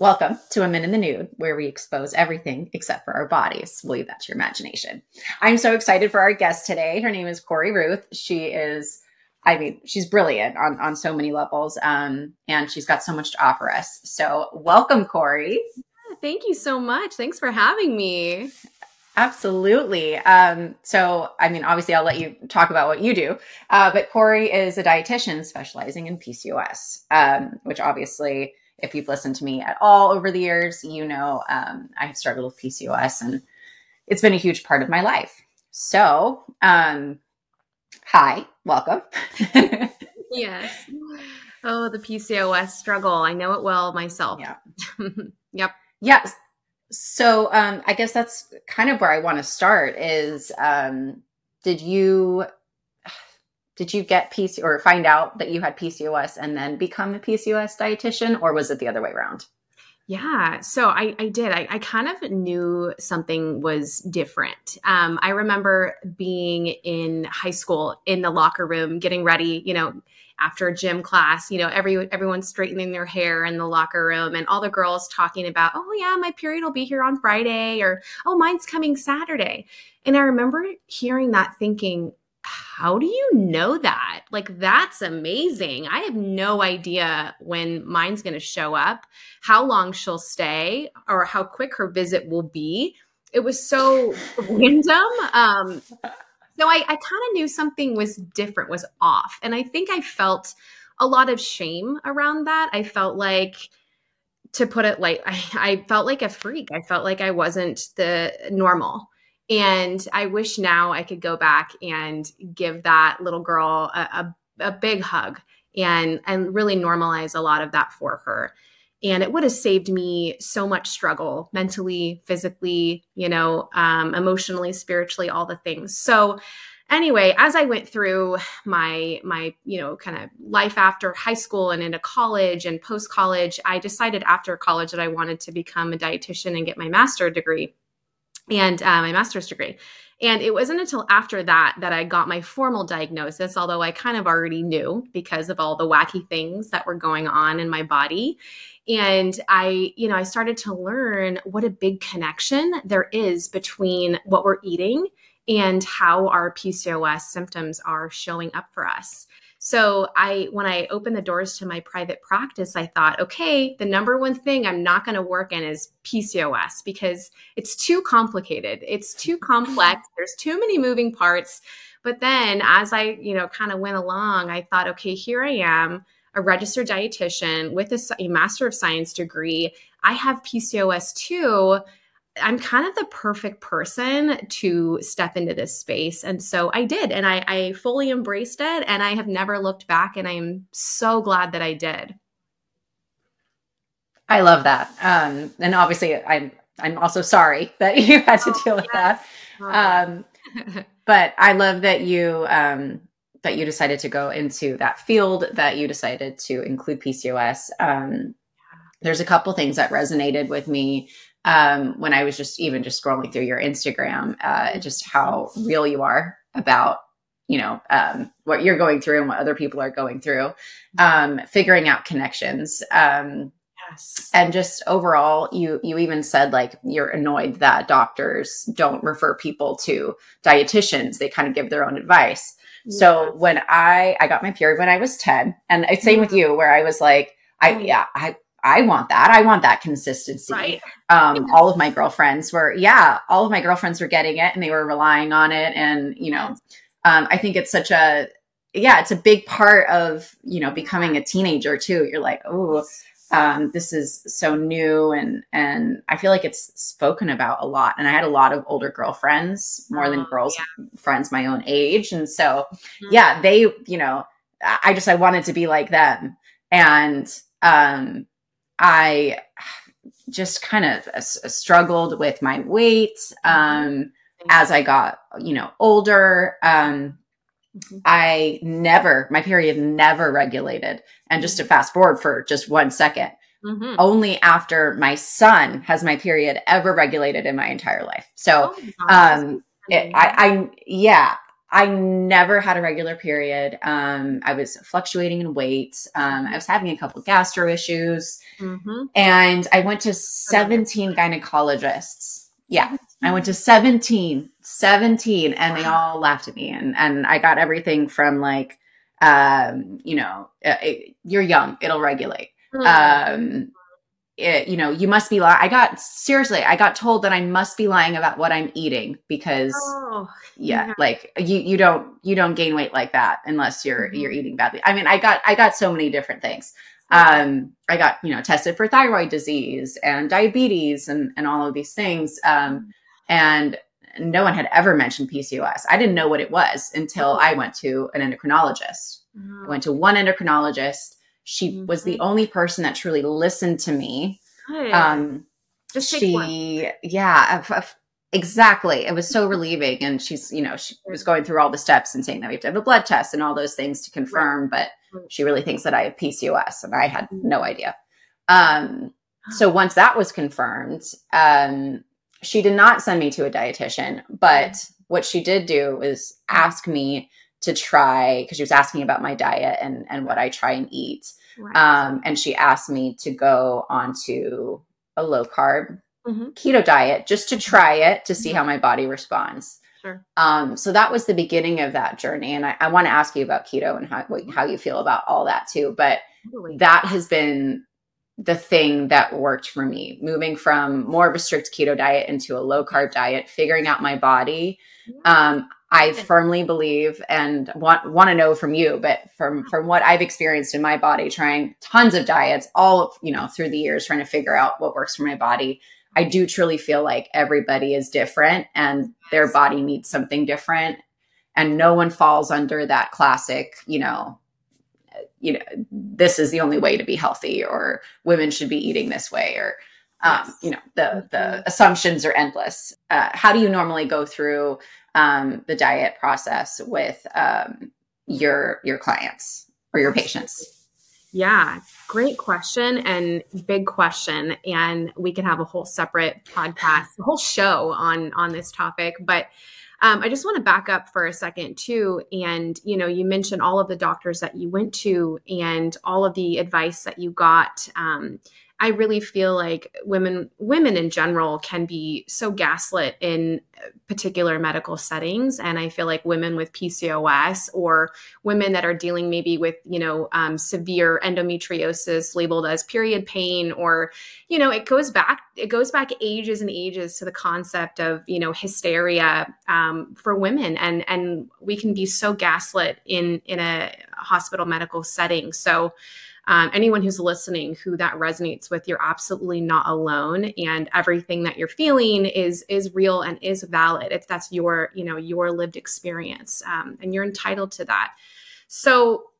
Welcome to Women in the Nude, where we expose everything except for our bodies. We'll leave that to your imagination. I'm so excited for our guest today. Her name is Cory Ruth. She is, I mean, she's brilliant on, on so many levels, um, and she's got so much to offer us. So, welcome, Cory. Thank you so much. Thanks for having me. Absolutely. Um, so, I mean, obviously, I'll let you talk about what you do, uh, but Cory is a dietitian specializing in PCOS, um, which obviously, if you've listened to me at all over the years, you know um, I have struggled with PCOS and it's been a huge part of my life. So, um, hi, welcome. yes. Oh, the PCOS struggle. I know it well myself. Yeah. yep. Yes. So um, I guess that's kind of where I want to start. Is um, did you did you get PC or find out that you had PCOS and then become a PCOS dietitian, or was it the other way around? Yeah, so I, I did. I, I kind of knew something was different. Um, I remember being in high school in the locker room, getting ready, you know, after gym class, you know, every everyone's straightening their hair in the locker room and all the girls talking about, "Oh yeah, my period will be here on Friday," or "Oh, mine's coming Saturday." And I remember hearing that thinking, how do you know that? Like, that's amazing. I have no idea when mine's going to show up, how long she'll stay, or how quick her visit will be. It was so random. Um, so I, I kind of knew something was different, was off. And I think I felt a lot of shame around that. I felt like, to put it like, I, I felt like a freak. I felt like I wasn't the normal. And I wish now I could go back and give that little girl a, a, a big hug and and really normalize a lot of that for her. And it would have saved me so much struggle mentally physically you know um, emotionally spiritually all the things. So anyway as i went through my my you know kind of life after high school and into college and post college i decided after college that i wanted to become a dietitian and get my master degree and uh, my master's degree and it wasn't until after that that I got my formal diagnosis, although I kind of already knew because of all the wacky things that were going on in my body. And I, you know, I started to learn what a big connection there is between what we're eating and how our PCOS symptoms are showing up for us. So I when I opened the doors to my private practice, I thought, okay, the number one thing I'm not going to work in is PCOS because it's too complicated. It's too complex. There's too many moving parts. But then as I, you know, kind of went along, I thought, okay, here I am a registered dietitian with a, a Master of Science degree. I have PCOS too. I'm kind of the perfect person to step into this space. And so I did, and I, I fully embraced it, and I have never looked back. And I am so glad that I did. I love that. Um, and obviously, I'm I'm also sorry that you had to oh, deal with yes. that. Um, but I love that you um, that you decided to go into that field, that you decided to include PCOS. Um, there's a couple things that resonated with me um, when I was just even just scrolling through your Instagram, uh, just how real you are about you know um, what you're going through and what other people are going through, um, figuring out connections. Um, yes. And just overall, you you even said like you're annoyed that doctors don't refer people to dietitians; they kind of give their own advice. So when I I got my period when I was 10 and it's same yeah. with you where I was like I yeah, I I want that. I want that consistency. Right. Um, all of my girlfriends were, yeah, all of my girlfriends were getting it and they were relying on it. And, you know, um, I think it's such a, yeah, it's a big part of, you know, becoming a teenager too. You're like, oh, um, this is so new and and I feel like it's spoken about a lot. And I had a lot of older girlfriends, more than oh, girls yeah. friends my own age, and so mm-hmm. yeah, they you know I just I wanted to be like them, and um, I just kind of uh, struggled with my weight um, mm-hmm. as I got you know older. Um, Mm-hmm. I never, my period never regulated. And just to mm-hmm. fast forward for just one second, mm-hmm. only after my son has my period ever regulated in my entire life. So, oh, um, it, I, I, yeah, I never had a regular period. Um, I was fluctuating in weight. Um, I was having a couple gastro issues, mm-hmm. and I went to 17 gynecologists. Yeah, I went to 17, 17, and they all laughed at me. And and I got everything from like, um, you know, uh, it, you're young, it'll regulate. Mm-hmm. It, you know, you must be lying. I got seriously, I got told that I must be lying about what I'm eating because, oh, yeah, yeah, like you you don't you don't gain weight like that unless you're mm-hmm. you're eating badly. I mean, I got I got so many different things. Um, I got you know tested for thyroid disease and diabetes and and all of these things. Um, and no one had ever mentioned PCOS. I didn't know what it was until I went to an endocrinologist. I went to one endocrinologist she mm-hmm. was the only person that truly listened to me. Good. Um, Just she, one. yeah, exactly. It was so relieving. And she's, you know, she was going through all the steps and saying that we have to have a blood test and all those things to confirm. Right. But she really thinks that I have PCOS, and I had no mm-hmm. idea. Um, so once that was confirmed, um, she did not send me to a dietitian, but what she did do was ask me to try because she was asking about my diet and and what I try and eat. Right. Um, and she asked me to go onto a low carb mm-hmm. keto diet just to try it to see mm-hmm. how my body responds. Sure. Um, so that was the beginning of that journey, and I, I want to ask you about keto and how how you feel about all that too. But totally. that has been the thing that worked for me moving from more of a strict keto diet into a low carb diet figuring out my body um, I firmly believe and want want to know from you, but from from what I've experienced in my body, trying tons of diets, all you know through the years, trying to figure out what works for my body. I do truly feel like everybody is different and their body needs something different, and no one falls under that classic, you know, you know, this is the only way to be healthy, or women should be eating this way, or um, you know, the the mm-hmm. assumptions are endless. Uh, how do you normally go through? Um, the diet process with um, your your clients or your patients? Yeah, great question and big question, and we could have a whole separate podcast, a whole show on on this topic. But um, I just want to back up for a second too, and you know, you mentioned all of the doctors that you went to and all of the advice that you got. Um, I really feel like women women in general can be so gaslit in particular medical settings. And I feel like women with PCOS or women that are dealing maybe with you know um, severe endometriosis labeled as period pain or you know it goes back it goes back ages and ages to the concept of you know hysteria um, for women. And and we can be so gaslit in in a hospital medical setting. So um, anyone who's listening who that resonates with you're absolutely not alone and everything that you're feeling is is real and is valid if that's your you know your lived experience um, and you're entitled to that. So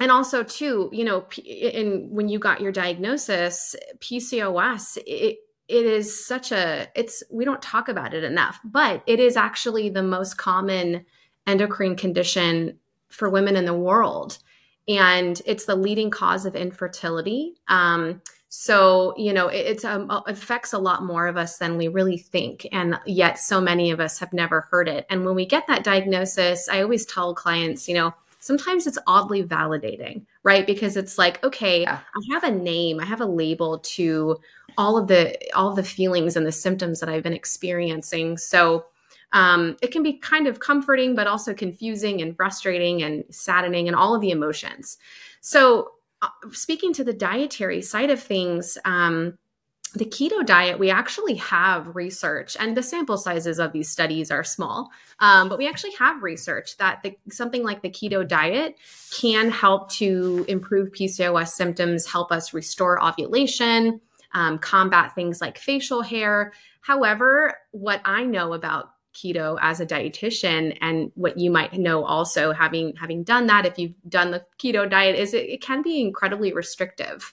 and also too you know in when you got your diagnosis pcos it it is such a it's we don't talk about it enough but it is actually the most common endocrine condition for women in the world and it's the leading cause of infertility. Um, so you know it, it's um, affects a lot more of us than we really think, and yet so many of us have never heard it. And when we get that diagnosis, I always tell clients, you know, sometimes it's oddly validating, right? Because it's like, okay, yeah. I have a name, I have a label to all of the all of the feelings and the symptoms that I've been experiencing. So um, it can be kind of comforting, but also confusing and frustrating and saddening and all of the emotions. So, uh, speaking to the dietary side of things, um, the keto diet, we actually have research, and the sample sizes of these studies are small, um, but we actually have research that the, something like the keto diet can help to improve PCOS symptoms, help us restore ovulation, um, combat things like facial hair. However, what I know about keto as a dietitian and what you might know also having having done that if you've done the keto diet is it, it can be incredibly restrictive.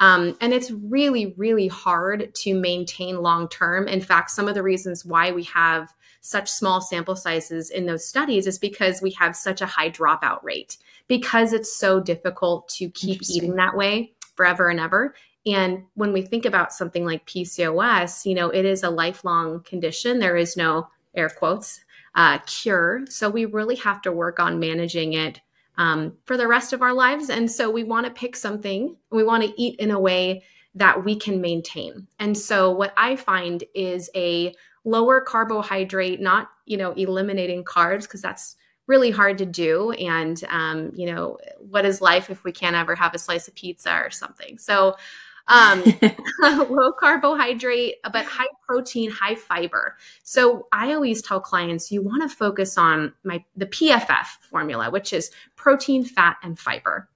Um, and it's really really hard to maintain long term. In fact some of the reasons why we have such small sample sizes in those studies is because we have such a high dropout rate because it's so difficult to keep eating that way forever and ever. And when we think about something like PCOS, you know, it is a lifelong condition. There is no air quotes uh, cure. So we really have to work on managing it um, for the rest of our lives. And so we want to pick something, we want to eat in a way that we can maintain. And so what I find is a lower carbohydrate, not, you know, eliminating carbs, because that's really hard to do. And, um, you know, what is life if we can't ever have a slice of pizza or something? So, um, low carbohydrate, but high protein, high fiber. So I always tell clients you want to focus on my the PFF formula, which is protein, fat, and fiber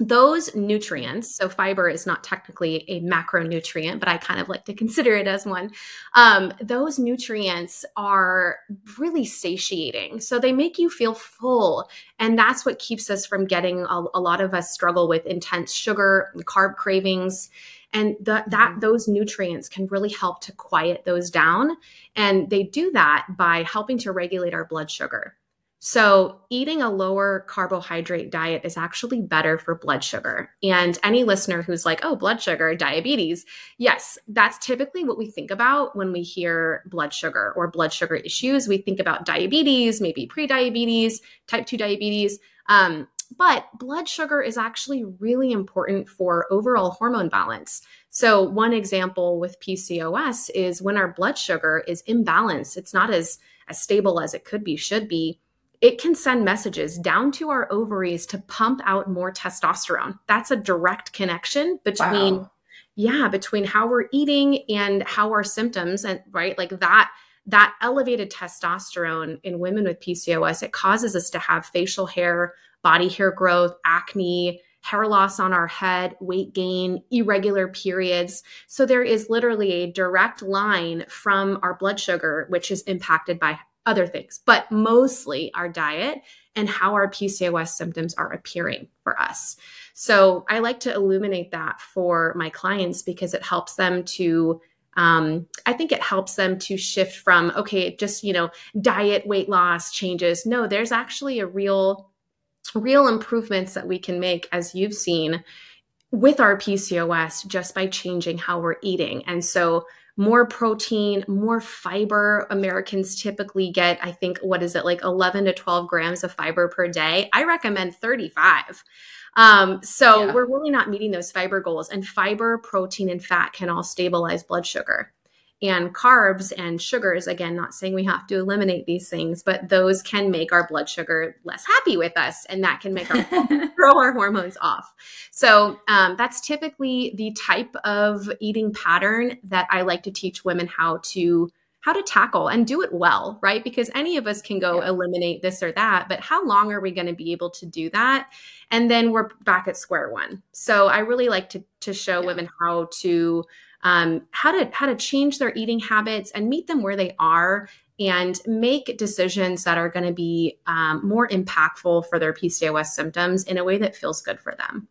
those nutrients so fiber is not technically a macronutrient but i kind of like to consider it as one um, those nutrients are really satiating. So they make you feel full and that's what keeps us from getting a, a lot of us struggle with intense sugar and carb cravings. And the, that mm-hmm. those nutrients can really help to quiet those down and they do that by helping to regulate our blood sugar so, eating a lower carbohydrate diet is actually better for blood sugar. And any listener who's like, oh, blood sugar, diabetes, yes, that's typically what we think about when we hear blood sugar or blood sugar issues. We think about diabetes, maybe prediabetes, type 2 diabetes. Um, but blood sugar is actually really important for overall hormone balance. So, one example with PCOS is when our blood sugar is imbalanced, it's not as, as stable as it could be, should be it can send messages down to our ovaries to pump out more testosterone. That's a direct connection between wow. yeah, between how we're eating and how our symptoms and right like that that elevated testosterone in women with PCOS it causes us to have facial hair, body hair growth, acne, hair loss on our head, weight gain, irregular periods. So there is literally a direct line from our blood sugar which is impacted by other things, but mostly our diet and how our PCOS symptoms are appearing for us. So I like to illuminate that for my clients because it helps them to um, I think it helps them to shift from, okay, just, you know, diet, weight loss changes. No, there's actually a real, real improvements that we can make, as you've seen with our PCOS just by changing how we're eating. And so more protein, more fiber. Americans typically get, I think, what is it, like 11 to 12 grams of fiber per day. I recommend 35. Um, so yeah. we're really not meeting those fiber goals. And fiber, protein, and fat can all stabilize blood sugar and carbs and sugars. Again not saying we have to eliminate these things but those can make our blood sugar less happy with us and that can make our throw our hormones off. So um, that's typically the type of eating pattern that i like to teach women how to how to tackle and do it well right? Because any of us can go yeah. eliminate this or that but how long are we going to be able to do that? And then we're back at square one. So i really like to to show yeah. women how to um, how to how to change their eating habits and meet them where they are and make decisions that are going to be um, more impactful for their PCOS symptoms in a way that feels good for them.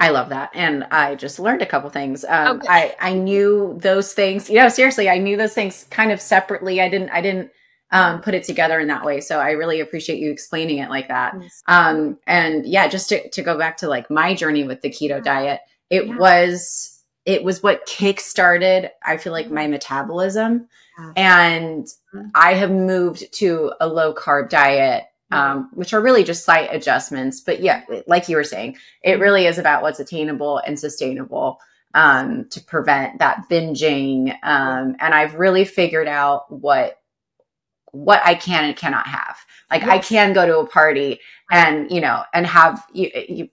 I love that. And I just learned a couple things. Um, okay. I, I knew those things, you know, seriously, I knew those things kind of separately. I didn't, I didn't um, put it together in that way. So I really appreciate you explaining it like that. Um, and yeah, just to, to go back to like my journey with the keto diet, it yeah. was it was what kick started i feel like my metabolism yeah. and mm-hmm. i have moved to a low carb diet um, which are really just slight adjustments but yeah like you were saying it mm-hmm. really is about what's attainable and sustainable um, to prevent that binging um, and i've really figured out what what i can and cannot have like yes. i can go to a party and you know and have you, you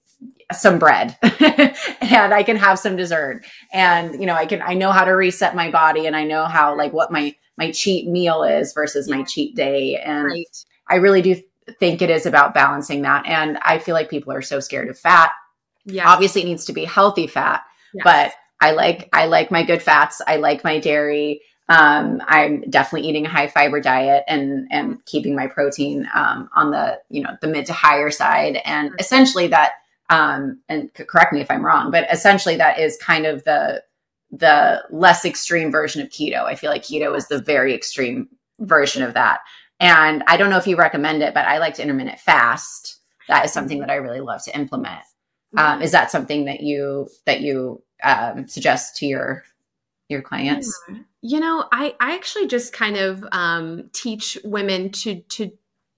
some bread and I can have some dessert and you know I can I know how to reset my body and I know how like what my my cheat meal is versus my cheat day and right. I really do think it is about balancing that and I feel like people are so scared of fat. Yeah. Obviously it needs to be healthy fat, yes. but I like I like my good fats. I like my dairy. Um, I'm definitely eating a high fiber diet and and keeping my protein um, on the you know the mid to higher side. And essentially that um, and correct me if I'm wrong, but essentially that is kind of the the less extreme version of keto. I feel like keto is the very extreme version of that. And I don't know if you recommend it, but I like to intermittent fast. That is something that I really love to implement. Um, is that something that you that you um, suggest to your your clients? You know, I, I actually just kind of um, teach women to to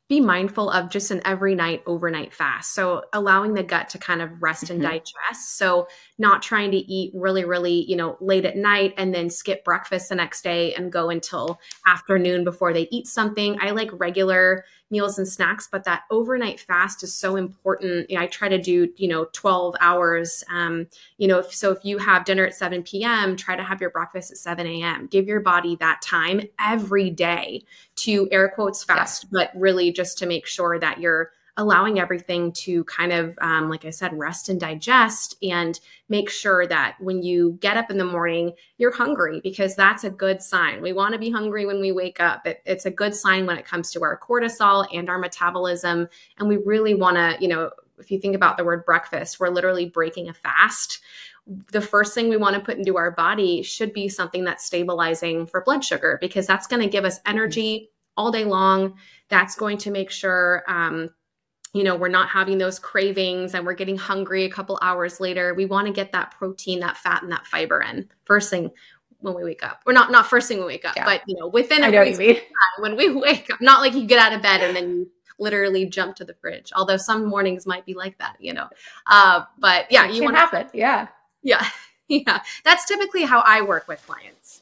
be mindful of just an every night overnight fast. So allowing the gut to kind of rest mm-hmm. and digest. So not trying to eat really really you know late at night and then skip breakfast the next day and go until afternoon before they eat something. I like regular meals and snacks but that overnight fast is so important. You know, i try to do you know 12 hours um, you know if, so if you have dinner at 7 p.m try to have your breakfast at 7 a.m give your body that time every day to air quotes fast but really just to make sure that you're allowing everything to kind of, um, like I said, rest and digest and make sure that when you get up in the morning, you're hungry because that's a good sign. We want to be hungry when we wake up. It, it's a good sign when it comes to our cortisol and our metabolism. And we really want to, you know, if you think about the word breakfast, we're literally breaking a fast the first thing we want to put into our body should be something that's stabilizing for blood sugar because that's going to give us energy all day long. That's going to make sure um, you know, we're not having those cravings and we're getting hungry a couple hours later. We want to get that protein, that fat, and that fiber in first thing when we wake up. We're not not first thing when we wake up, yeah. but you know, within a time when we wake up. Not like you get out of bed and then you literally jump to the fridge. Although some mornings might be like that, you know. Uh, but yeah, it you want to happen. Yeah, yeah, yeah. That's typically how I work with clients.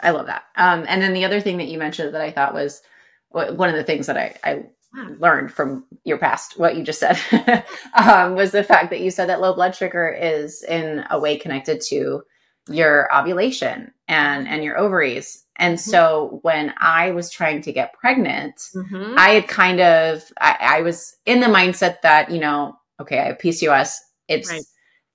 I love that. Um, and then the other thing that you mentioned that I thought was one of the things that I, I learned from your past, what you just said, um, was the fact that you said that low blood sugar is in a way connected to your ovulation and and your ovaries. And mm-hmm. so when I was trying to get pregnant, mm-hmm. I had kind of I, I, was in the mindset that you know, okay, I have PCOS. It's right.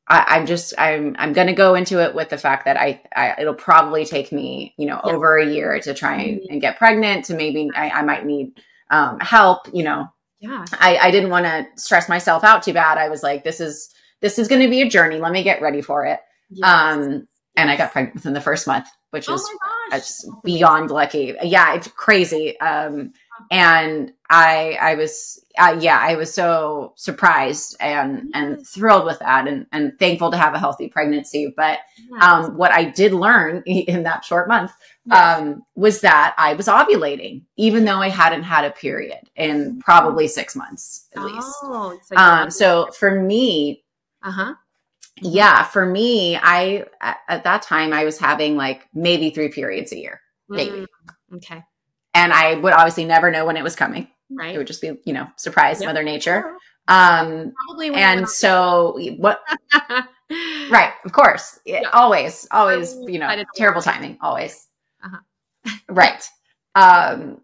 I, am just I'm I'm gonna go into it with the fact that I, I it'll probably take me you know yeah. over a year to try and, mm-hmm. and get pregnant. To maybe I, I might need um, help, you know, yeah, I, I didn't want to stress myself out too bad. I was like, this is, this is going to be a journey. Let me get ready for it. Yes. Um, and I got pregnant within the first month, which oh is beyond lucky. Yeah, it's crazy. Um, and I, I was, uh, yeah, I was so surprised and and thrilled with that, and and thankful to have a healthy pregnancy. But um, what I did learn in that short month um, was that I was ovulating, even though I hadn't had a period in probably six months at least. Oh, so, um, so for me, uh huh. Yeah, for me, I at, at, that time I was having like maybe three periods a year, maybe. Mm, okay. And I would obviously never know when it was coming. Right. It would just be, you know, surprise yep. Mother Nature. Um, Probably. And so what? right. Of course. Yeah. Always, always, you know, terrible timing. Always. Uh-huh. right. Um,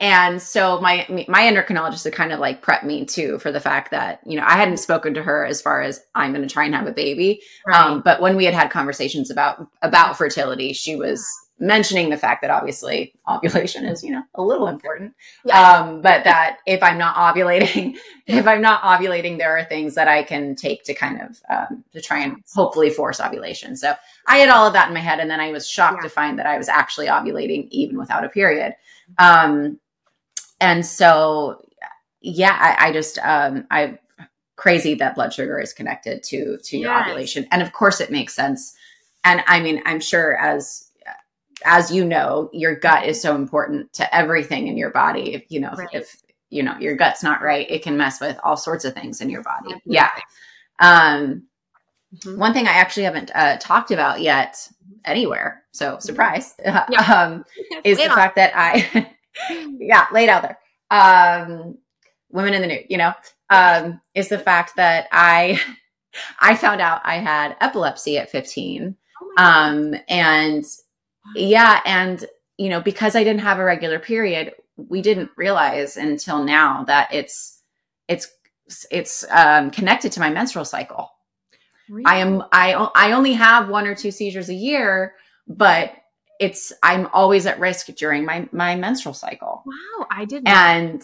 and so my my endocrinologist had kind of like prepped me too for the fact that you know I hadn't spoken to her as far as I'm going to try and have a baby. Right. Um, but when we had had conversations about about fertility, she was mentioning the fact that obviously ovulation is you know a little important yeah. um, but that if i'm not ovulating if i'm not ovulating there are things that i can take to kind of um, to try and hopefully force ovulation so i had all of that in my head and then i was shocked yeah. to find that i was actually ovulating even without a period um, and so yeah i, I just um, i crazy that blood sugar is connected to to your yes. ovulation and of course it makes sense and i mean i'm sure as as you know, your gut is so important to everything in your body. If you know, right. if, you know your gut's not right, it can mess with all sorts of things in your body. Yeah. Um, mm-hmm. One thing I actually haven't uh, talked about yet anywhere, so mm-hmm. surprise, yeah. um, is the on. fact that I, yeah, laid out there. Um, women in the nude, you know, um, is the fact that I, I found out I had epilepsy at 15. Oh um, and yeah. And, you know, because I didn't have a regular period, we didn't realize until now that it's, it's, it's um, connected to my menstrual cycle. Really? I am, I, I only have one or two seizures a year, but it's, I'm always at risk during my, my menstrual cycle. Wow. I did. And,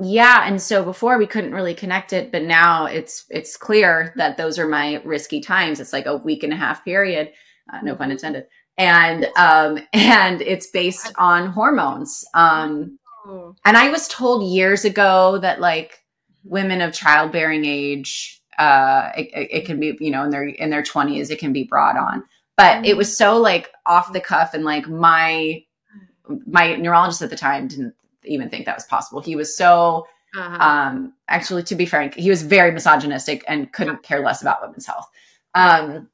yeah and so before we couldn't really connect it but now it's it's clear that those are my risky times it's like a week and a half period uh, no pun intended. And um, and it's based on hormones. Um, oh. and I was told years ago that like women of childbearing age, uh, it, it, can be you know in their in their twenties, it can be brought on. but it was so like off the cuff and like my my neurologist at the time didn't even think that was possible. He was so uh-huh. um actually to be frank, he was very misogynistic and couldn't care less about women's health. Um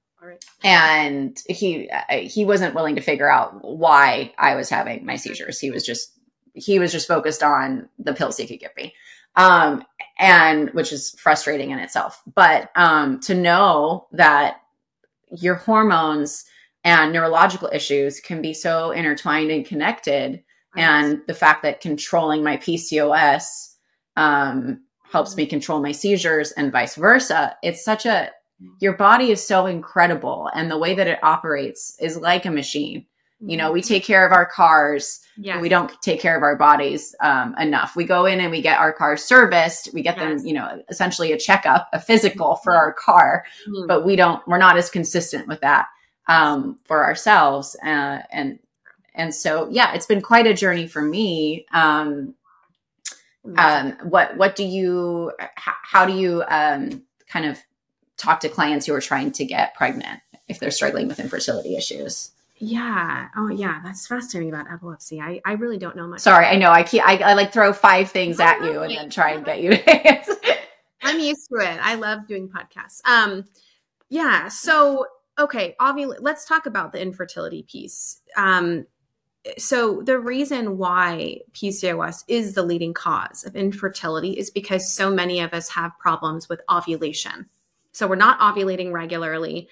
and he uh, he wasn't willing to figure out why I was having my seizures. He was just he was just focused on the pills he could give me. Um and which is frustrating in itself. But um to know that your hormones and neurological issues can be so intertwined and connected. And the fact that controlling my PCOS um, helps me control my seizures and vice versa. It's such a, your body is so incredible. And the way that it operates is like a machine. You know, we mm-hmm. take care of our cars. Yes. We don't take care of our bodies um, enough. We go in and we get our cars serviced. We get yes. them, you know, essentially a checkup, a physical for our car, mm-hmm. but we don't, we're not as consistent with that um, for ourselves. Uh, and, and so, yeah, it's been quite a journey for me. Um, um, what, what do you, how, how do you um, kind of talk to clients who are trying to get pregnant if they're struggling with infertility issues? Yeah. Oh, yeah. That's fascinating about epilepsy. I, I really don't know much. Sorry, I know. I keep I, I like throw five things at you and then try and get you to answer. I'm used to it. I love doing podcasts. Um, yeah. So okay, obviously, let's talk about the infertility piece. Um, so the reason why PCOS is the leading cause of infertility is because so many of us have problems with ovulation. So we're not ovulating regularly.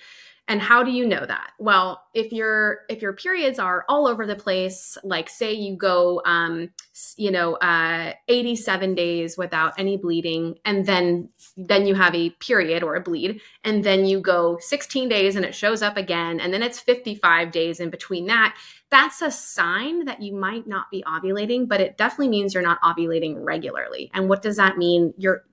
And how do you know that? Well, if your if your periods are all over the place, like say you go, um, you know, uh, 87 days without any bleeding, and then then you have a period or a bleed, and then you go 16 days and it shows up again, and then it's 55 days in between that. That's a sign that you might not be ovulating, but it definitely means you're not ovulating regularly. And what does that mean? You're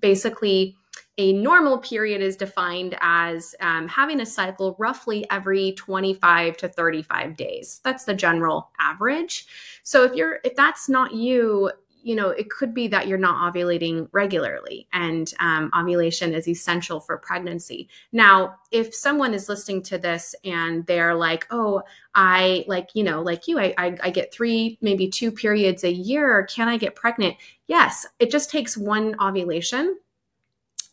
basically a normal period is defined as um, having a cycle roughly every 25 to 35 days. That's the general average. So if you're if that's not you you know it could be that you're not ovulating regularly and um, ovulation is essential for pregnancy. Now if someone is listening to this and they're like oh i like you know like you I, I, I get three maybe two periods a year. Can i get pregnant? Yes it just takes one ovulation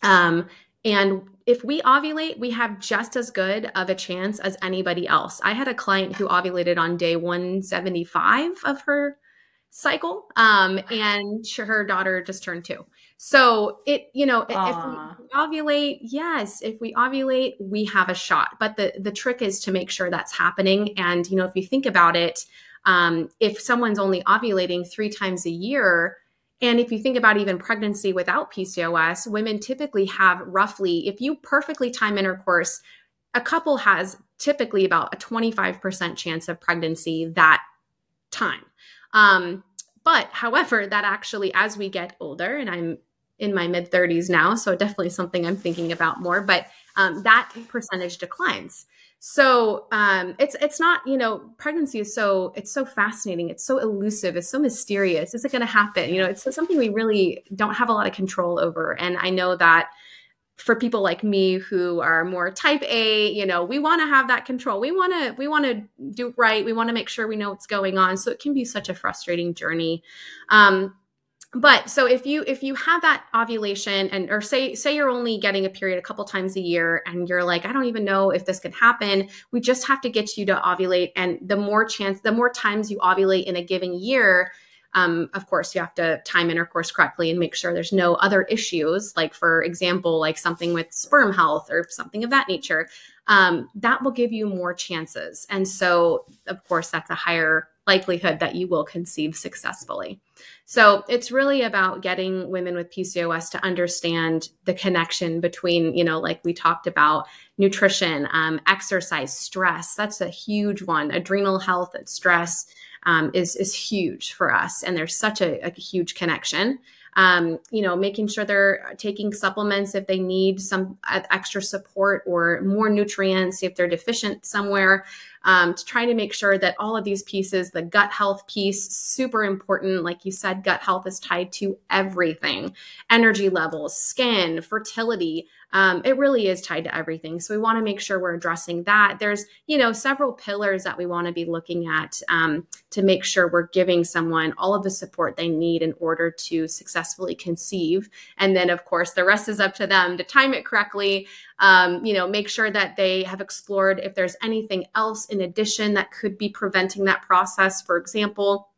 um, and if we ovulate, we have just as good of a chance as anybody else. I had a client who ovulated on day 175 of her cycle, um, and her daughter just turned two. So it, you know, Aww. if we ovulate, yes, if we ovulate, we have a shot. But the the trick is to make sure that's happening. And you know, if you think about it, um, if someone's only ovulating three times a year, and if you think about even pregnancy without PCOS, women typically have roughly, if you perfectly time intercourse, a couple has typically about a 25% chance of pregnancy that time. Um, but however, that actually, as we get older, and I'm in my mid 30s now, so definitely something I'm thinking about more, but um, that percentage declines. So um, it's it's not you know pregnancy is so it's so fascinating. It's so elusive. It's so mysterious. Is it going to happen? You know, it's something we really don't have a lot of control over. And I know that for people like me who are more type A, you know, we want to have that control. We want to we want to do right. We want to make sure we know what's going on. So it can be such a frustrating journey. Um, but so if you if you have that ovulation and or say say you're only getting a period a couple times a year and you're like i don't even know if this could happen we just have to get you to ovulate. And the more chance the more times you ovulate in a given year um, of course you have to time intercourse correctly and make sure there's no other issues like for example like something with sperm health or something of that nature um, that will give you more chances. And so of course that's a higher likelihood that you will conceive successfully. So it's really about getting women with PCOS to understand the connection between, you know, like we talked about nutrition, um, exercise, stress. That's a huge one. Adrenal health and stress um, is is huge for us, and there's such a, a huge connection um, you know, making sure they're taking supplements if they need some extra support or more nutrients if they're deficient somewhere. Um, to try to make sure that all of these pieces, the gut health piece, super important. Like you said, gut health is tied to everything energy levels, skin, fertility, um, it really is tied to everything. So we want to make sure we're addressing that. There's, you know, several pillars that we want to be looking at um, to make sure we're giving someone all of the support they need in order to successfully conceive. And then, of course, the rest is up to them to time it correctly. Um, you know, make sure that they have explored if there's anything else in addition that could be preventing that process. For example,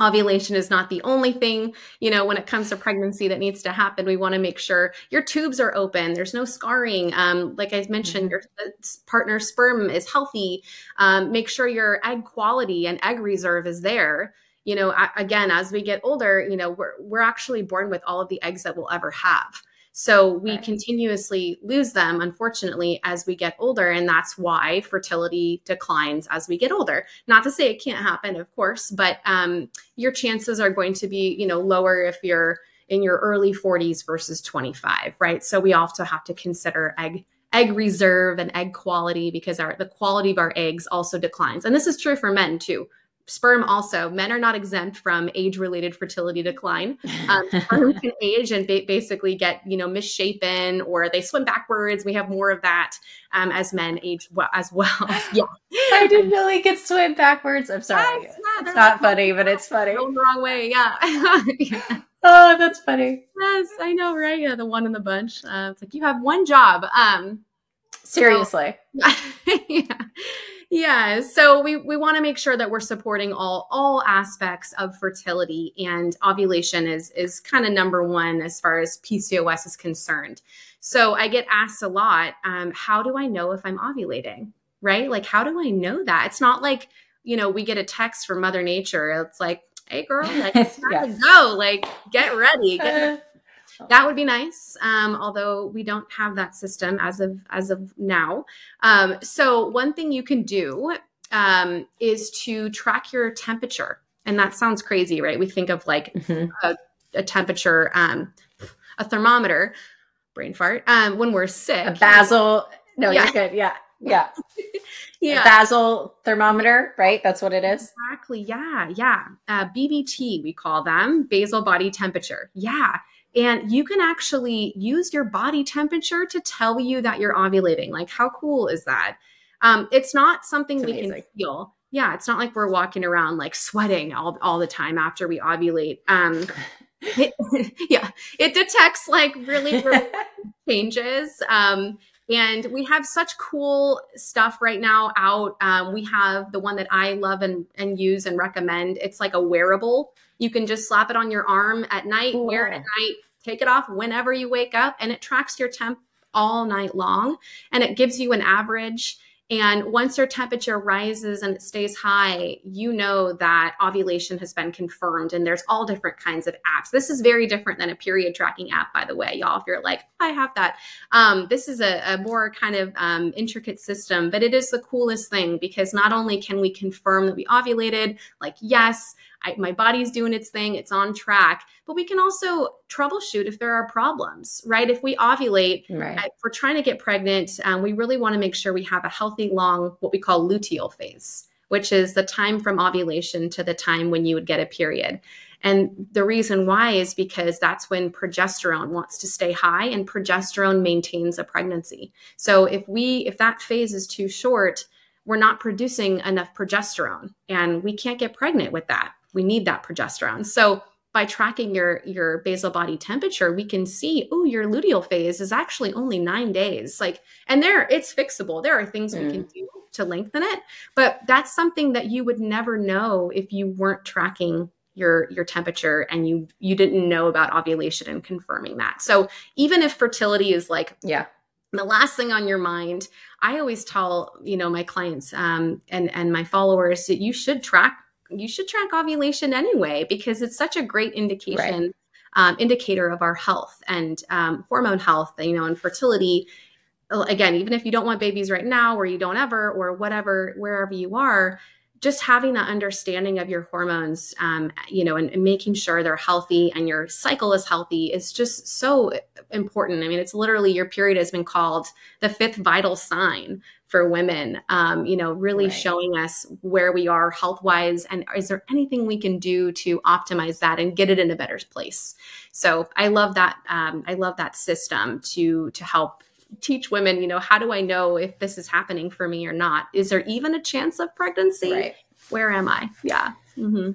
ovulation is not the only thing you know when it comes to pregnancy that needs to happen we want to make sure your tubes are open there's no scarring um, like i mentioned mm-hmm. your partner sperm is healthy um, make sure your egg quality and egg reserve is there you know again as we get older you know we're, we're actually born with all of the eggs that we'll ever have so we right. continuously lose them, unfortunately, as we get older. And that's why fertility declines as we get older. Not to say it can't happen, of course, but um, your chances are going to be, you know, lower if you're in your early 40s versus 25, right? So we also have to consider egg egg reserve and egg quality because our the quality of our eggs also declines. And this is true for men too sperm also men are not exempt from age related fertility decline. Um, sperm can age and ba- basically get you know misshapen or they swim backwards. We have more of that um, as men age well as well. Yeah. I didn't know he could swim backwards. I'm sorry. Yeah, it's, not funny but it's funny. Going the wrong way yeah. yeah. oh that's funny. Yes i know right? Yeah the one in the bunch. Uh, it's like you have one job. Um seriously. So, yeah yeah so we we want to make sure that we're supporting all all aspects of fertility and ovulation is is kind of number one as far as pcos is concerned. So i get asked a lot um, how do i know if i'm ovulating right? Like how do i know that? It's not like you know we get a text from mother nature it's like hey girl like it's time to go like get ready get that would be nice um, although we don't have that system as of as of now. Um, so one thing you can do um, is to track your temperature and that sounds crazy right? We think of like mm-hmm. a, a, temperature um, a thermometer brain fart um, when we're sick. A basal no yeah. you're good yeah yeah. Yeah. Basal thermometer right? That's what it is. Exactly yeah yeah. Uh, bbt we call them basal body temperature yeah and you can actually use your body temperature to tell you that you're ovulating. Like, how cool is that? Um, it's not something it's we can feel. Yeah, it's not like we're walking around like sweating all, all the time after we ovulate. Um, it, yeah, it detects like really, really changes. Um, and we have such cool stuff right now out. Um, we have the one that I love and, and use and recommend. It's like a wearable. You can just slap it on your arm at night, wear it at night, take it off whenever you wake up, and it tracks your temp all night long. And it gives you an average and once your temperature rises and it stays high, you know that ovulation has been confirmed. And there's all different kinds of apps. This is very different than a period tracking app, by the way, y'all. If you're like, I have that, um, this is a, a, more kind of um, intricate system, but it is the coolest thing because not only can we confirm that we ovulated, like, yes, I, my body's doing its thing, it's on track. But we can also troubleshoot if there are problems, right? If we ovulate, right. if we're trying to get pregnant, um, we really want to make sure we have a healthy, long, what we call luteal phase, which is the time from ovulation to the time when you would get a period. And the reason why is because that's when progesterone wants to stay high and progesterone maintains a pregnancy. So if we if that phase is too short, we're not producing enough progesterone and we can't get pregnant with that we need that progesterone. So by tracking your your basal body temperature, we can see, oh, your luteal phase is actually only nine days. Like, and there it's fixable. There are things mm. we can mm. do to lengthen it, but that's something that you would never know if you weren't tracking your your temperature and you you didn't know about ovulation and confirming that. So even if fertility is like yeah the last thing on your mind i always tell you know my clients um, and and my followers that you should track you should track ovulation anyway because it's such a great indication right. um, indicator of our health and um, hormone health you know and fertility again even if you don't want babies right now or you don't ever or whatever wherever you are just having that understanding of your hormones um, you know and, and, making sure they're healthy and your cycle is healthy is just so important i mean it's literally your period has been called the fifth vital sign for women um, you know really right. showing us where we are health wise and is there anything we can do to optimize that and get it in a better place so i love that um, i love that system to to help teach women, you know, how do I know if this is happening for me or not? Is there even a chance of pregnancy? Right. Where am I? Yeah. Mm-hmm.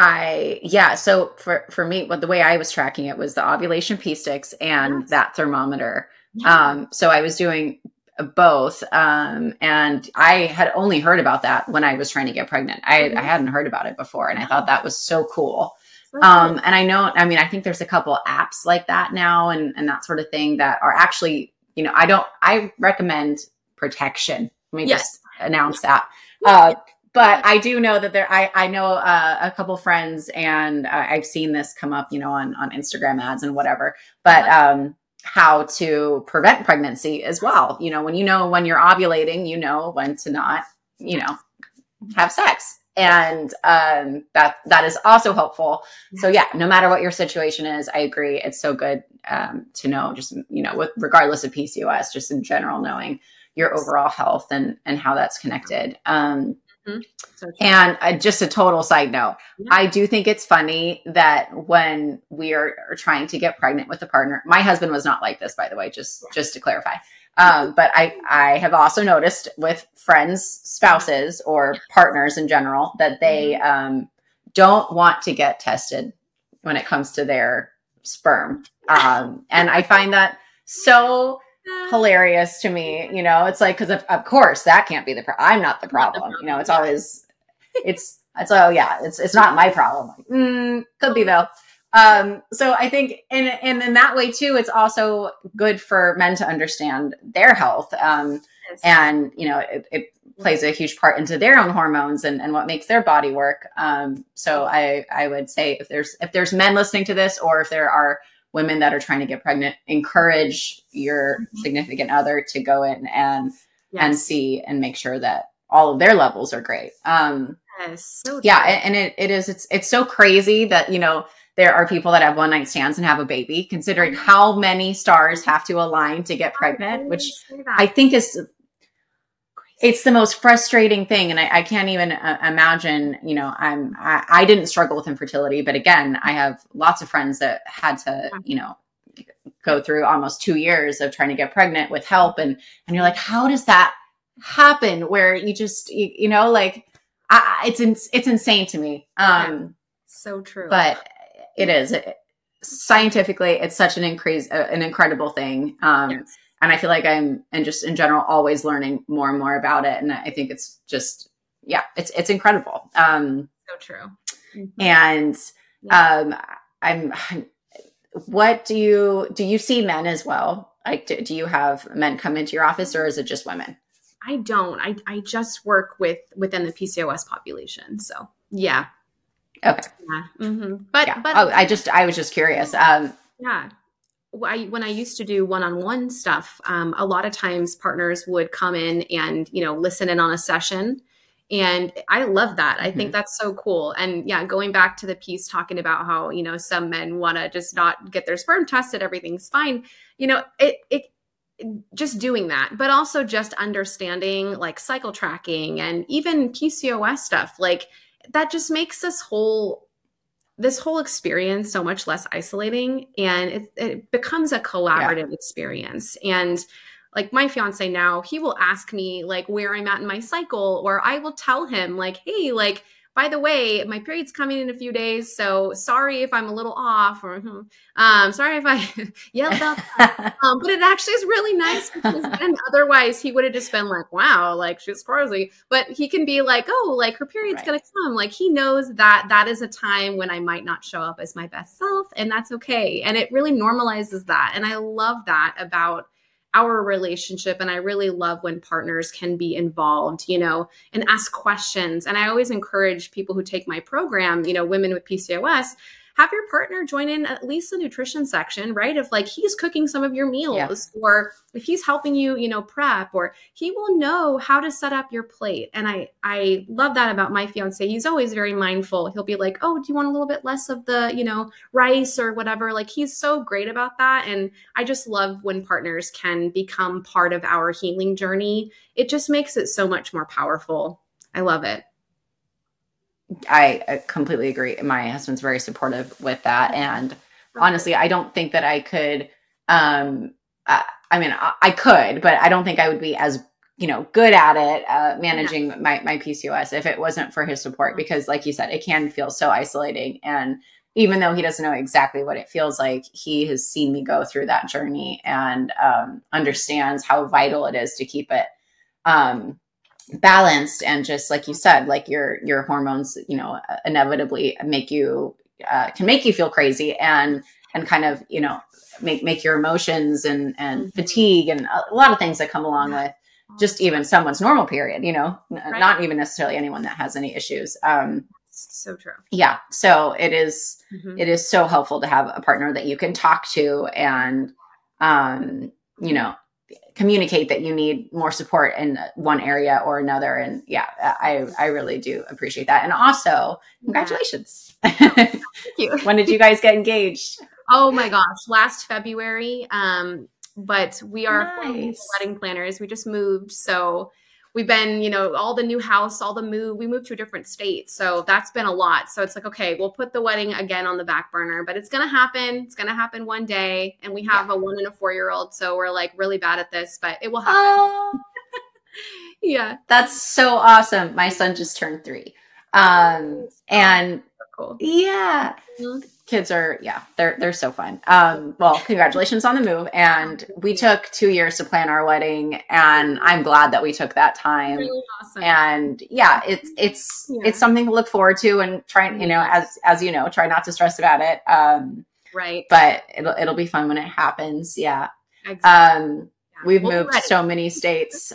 I yeah. So for for me, what the way I was tracking it was the ovulation pee sticks and yes. that thermometer. Yeah. Um, so I was doing both, um, and I had only heard about that when I was trying to get pregnant. I, mm-hmm. I hadn't heard about it before, and I thought that was so cool. Um, and I know, I mean, I think there's a couple apps like that now, and and that sort of thing that are actually, you know, I don't. I recommend protection. Let me yes. just announce that. Uh, but I do know that there, I, I know uh, a couple friends and uh, I've seen this come up, you know, on, on Instagram ads and whatever, but, um, how to prevent pregnancy as well. You know, when you know when you're ovulating, you know when to not, you know, have sex. And um, that that is also helpful. So yeah, no matter what your situation is, I agree. It's so good um, to know, just you know, with regardless of PCOS, just in general, knowing your overall health and and how that's connected. Um, Mm-hmm. So and uh, just a total side note, yeah. I do think it's funny that when we are, are, trying to get pregnant with a partner, my husband was not like this, by the way, just just to clarify. Um, but I I have also noticed with friends, spouses, or partners in general that they mm-hmm. um, don't want to get tested when it comes to their sperm, um, and I find that so hilarious to me. You know, it's like because of, of course that can't be the problem. I'm not the problem. You know, it's always it's it's oh yeah, it's it's not my problem. Like, mm, could be though. Um, so I think and and in that way too, it's also good for men to understand their health. Um, yes. and you know, it, it plays a huge part into their own hormones and, and what makes their body work. Um, so I, I would say if there's if there's men listening to this or if there are women that are trying to get pregnant, encourage your mm-hmm. significant other to go in and yes. and see and make sure that all of their levels are great. Um, yes, so yeah, and it, it is it's it's so crazy that you know there are people that have one night stands and have a baby, considering how many stars have to align to get pregnant, which I think is it's the most frustrating thing and i, I can't even uh, imagine you know i'm I, I, didn't struggle with infertility but again i have lots of friends that had to you know go through almost two years of trying to get pregnant with help and and you're like how does that happen where you just you, you know like I, it's in, it's insane to me. Um so true. but it is it, scientifically it's such an increase uh, an incredible thing. Um yes and I feel like I'm and just in general always learning more and more about it. And I think it's just yeah, it's it's incredible. Um, so true. Mm-hmm. And um, I'm. What do you do? You see men as well? Like, do, do you have men come into your office, or is it just women? I don't. I I just work with within the PCOS population. So yeah. Okay. Yeah. Mm-hmm. But yeah. but oh, I just I was just curious. Um, yeah. I, when I used to do one-on-one stuff, um, a lot of times partners would come in and you know listen in on a session, and I love that. I mm-hmm. think that's so cool. And yeah, going back to the piece talking about how you know some men want to just not get their sperm tested, everything's fine. You know, it it just doing that, but also just understanding like cycle tracking and even PCOS stuff. Like that just makes this whole this whole experience so much less isolating and it, it becomes a collaborative yeah. experience and like my fiance now he will ask me like where i'm at in my cycle or i will tell him like hey like by the way, my period's coming in a few days, so sorry if I'm a little off, or hmm, um, sorry if I yelled about that. um, but it actually is really nice because then otherwise he would have just been like, wow, like she's crazy. But he can be like, oh, like her period's right. gonna come. Like he knows that that is a time when I might not show up as my best self, and that's okay. And it really normalizes that, and I love that about our relationship and i really love when partners can be involved you know and ask questions. And i always encourage people who take my program you know women with pcos have your partner join in at least the nutrition section, right? If like he's cooking some of your meals yeah. or if he's helping you, you know, prep or he will know how to set up your plate. And I I love that about my fiance. He's always very mindful. He'll be like, "Oh, do you want a little bit less of the, you know, rice or whatever?" Like he's so great about that and I just love when partners can become part of our healing journey. It just makes it so much more powerful. I love it. I completely agree. My husband's very supportive with that. And honestly, I don't think that I could, um, I, I mean, I, I, could, but I don't think I would be as you know good at it uh, managing yeah. my my PCOS if it wasn't for his support. Mm-hmm. Because, like you said, it can feel so isolating. And even though he doesn't know exactly what it feels like, he has seen me go through that journey and um, understands how vital it is to keep it um, balanced and just like you said like your your hormones you know inevitably make you uh, can make you feel crazy and and kind of you know make make your emotions and and mm-hmm. fatigue and a lot of things that come along with just even someone's normal period you know right. not even necessarily anyone that has any issues um so true yeah so it is, mm-hmm. it is so helpful to have a partner that you can talk to and um you know communicate that you need more support in one area or another. And yeah i i really do appreciate that. And also congratulations. Thank you. when did you guys get engaged? Oh my gosh last february. Um but we are nice. wedding planners. We just moved. So we've been, you know, all the new house, all the move, we moved to a different state. So that's been a lot. So it's like, okay, we'll put the wedding again on the back burner, but it's going to happen. It's going to happen one day. And we have yeah. a one and a four year old. So we're like really bad at this, but it will happen. Oh, yeah. That's so awesome. My son just turned three. Um, and cool. yeah. Mm-hmm kids are yeah they're they're so fun. Um well congratulations on the move. And we took two years to plan our wedding and i'm glad that we took that time. Really awesome. and yeah it's it's yeah. it's something to look forward to and trying you know as as you know try not to stress about it. Um right. but it'll it'll be fun when it happens. Yeah. Exactly. um we've we'll moved so many states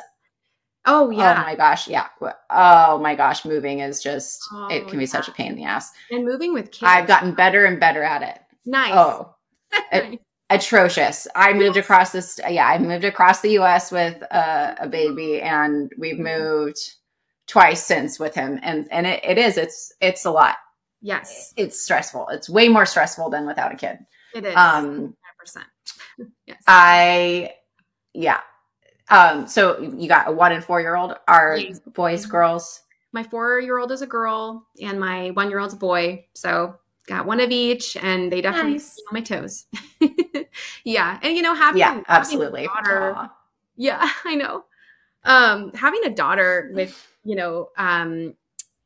Oh yeah. Oh my gosh, yeah. Oh my gosh, moving is just oh, it can be yeah. such a pain in the ass. And moving with kids. I've gotten better and better at it. Nice. Oh. nice. atrocious. I moved across this yeah, I moved across the US with a, a baby and we've mm-hmm. moved twice since with him and and it, it is it's it's a lot. Yes. It's stressful. It's way more stressful than without a kid. It is. Um 100%. yes. I yeah, um, so you got a one and four year old. Are yes. boys, mm-hmm. girls? My four year old is a girl, and my one year old's a boy. So got one of each, and they definitely nice. on my toes. yeah, and you know, having yeah, absolutely. Having daughter, yeah, I know. Um, having a daughter with you know, um,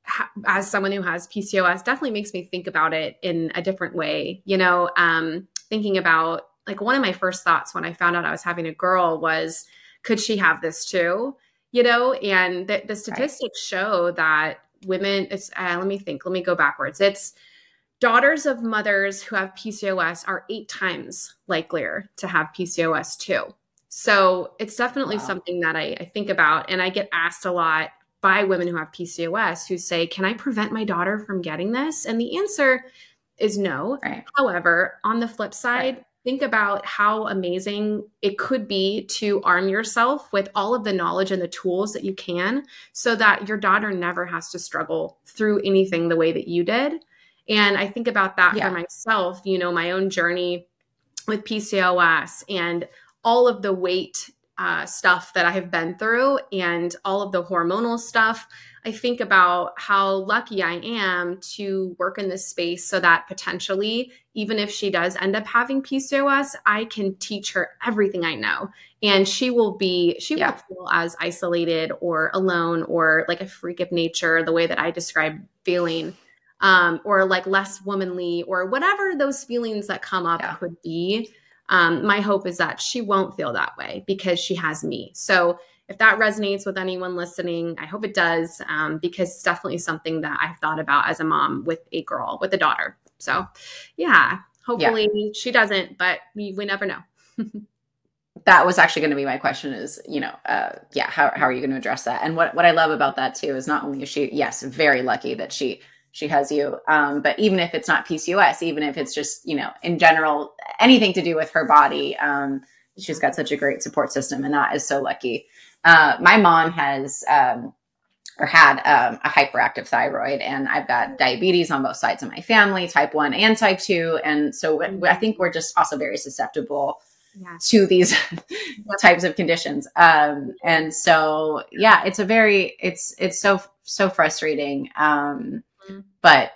ha- as someone who has PCOS, definitely makes me think about it in a different way. You know, um, thinking about like one of my first thoughts when I found out I was having a girl was could she have this too? You know, and the, the statistics right. show that women, it's, uh, let me think, let me go backwards. It's daughters of mothers who have PCOS are eight times likelier to have PCOS too. So it's definitely wow. something that I, I think about. And I get asked a lot by women who have PCOS who say, Can I prevent my daughter from getting this? And the answer is no. Right. However, on the flip side, right think about how amazing it could be to arm yourself with all of the knowledge and the tools that you can so that your daughter never has to struggle through anything the way that you did. And I think about that yeah. for myself, you know, my own journey with PCOS and all of the weight uh, stuff that I have been through and all of the hormonal stuff. I think about how lucky I am to work in this space so that potentially, even if she does end up having PCOS, I can teach her everything I know. And she will be, she yeah. won't feel as isolated or alone or like a freak of nature, the way that I describe feeling, um, or like less womanly or whatever those feelings that come up yeah. could be. Um, my hope is that she won't feel that way because she has me. So if that resonates with anyone listening, I hope it does um, because it's definitely something that I've thought about as a mom with a girl, with a daughter. So, yeah, hopefully yeah. she doesn't, but we, we never know. that was actually going to be my question is, you know, uh, yeah, how, how are you going to address that? And what, what I love about that too is not only is she, yes, very lucky that she, she has you. Um, but even if it's not PCOS, even if it's just, you know, in general, anything to do with her body, um, she's got such a great support system and that is so lucky. Uh, my mom has um, or had um, a hyperactive thyroid, and I've got diabetes on both sides of my family, type one and type two, and so I think we're just also very susceptible yeah. to these types of conditions. Um, and so, yeah, it's a very it's it's so so frustrating. Um. But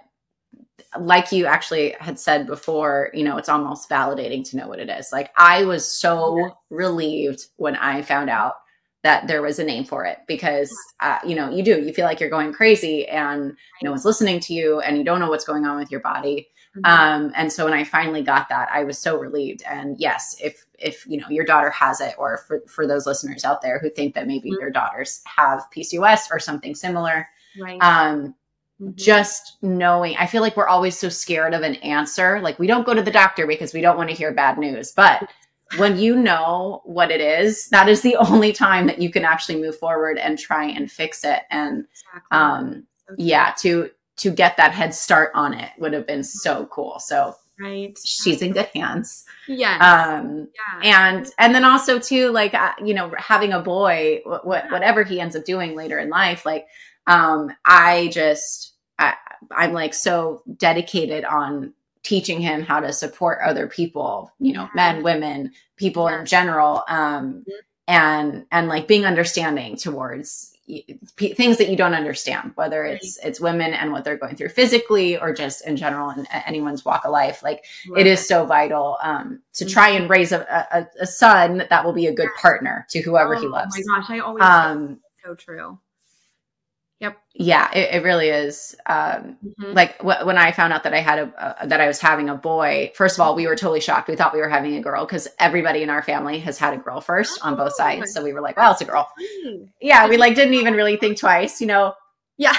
like you actually had said before, you know, it's almost validating to know what it is. Like I was so relieved when I found out that there was a name for it because uh, you know you do you feel like you're going crazy and no one's listening to you and you don't know what's going on with your body mm-hmm. um, and so when i finally got that i was so relieved and yes if if you know your daughter has it or for, for those listeners out there who think that maybe mm-hmm. their daughters have pcos or something similar right. um. Just knowing i feel like we're always so scared of an answer like we don't go to the doctor because we don't want to hear bad news but when you know what it is, that is the only time that you can actually move forward and try and fix it. And exactly. um, yeah, to to get that head start on it would have been so cool. So right, she's in good hands. Yeah. Um, yeah. and and then also too, like uh, you know, having a boy, what, what whatever he ends up doing later in life, like um, I just I, I'm like so dedicated on teaching him how to support other people, you know, men, women, people in general, um, mm-hmm. and and like being understanding towards p- things that you don't understand, whether it's it's women and what they're going through physically or just in general in anyone's walk of life. Like right. it is so vital um, to try and raise a, a, a, son that will be a good partner to whoever oh, he loves. Oh my gosh, I always um, so true. Yep. Yeah, it, it really is. Um, mm-hmm. Like w- when I found out that I had a that I was having a boy. First of all, we were totally shocked. We thought we were having a girl because everybody in our family has had a girl first oh, on both oh, sides. So we were like, "Well, it's a girl." Yeah, we like didn't even really think twice. You know. Yeah.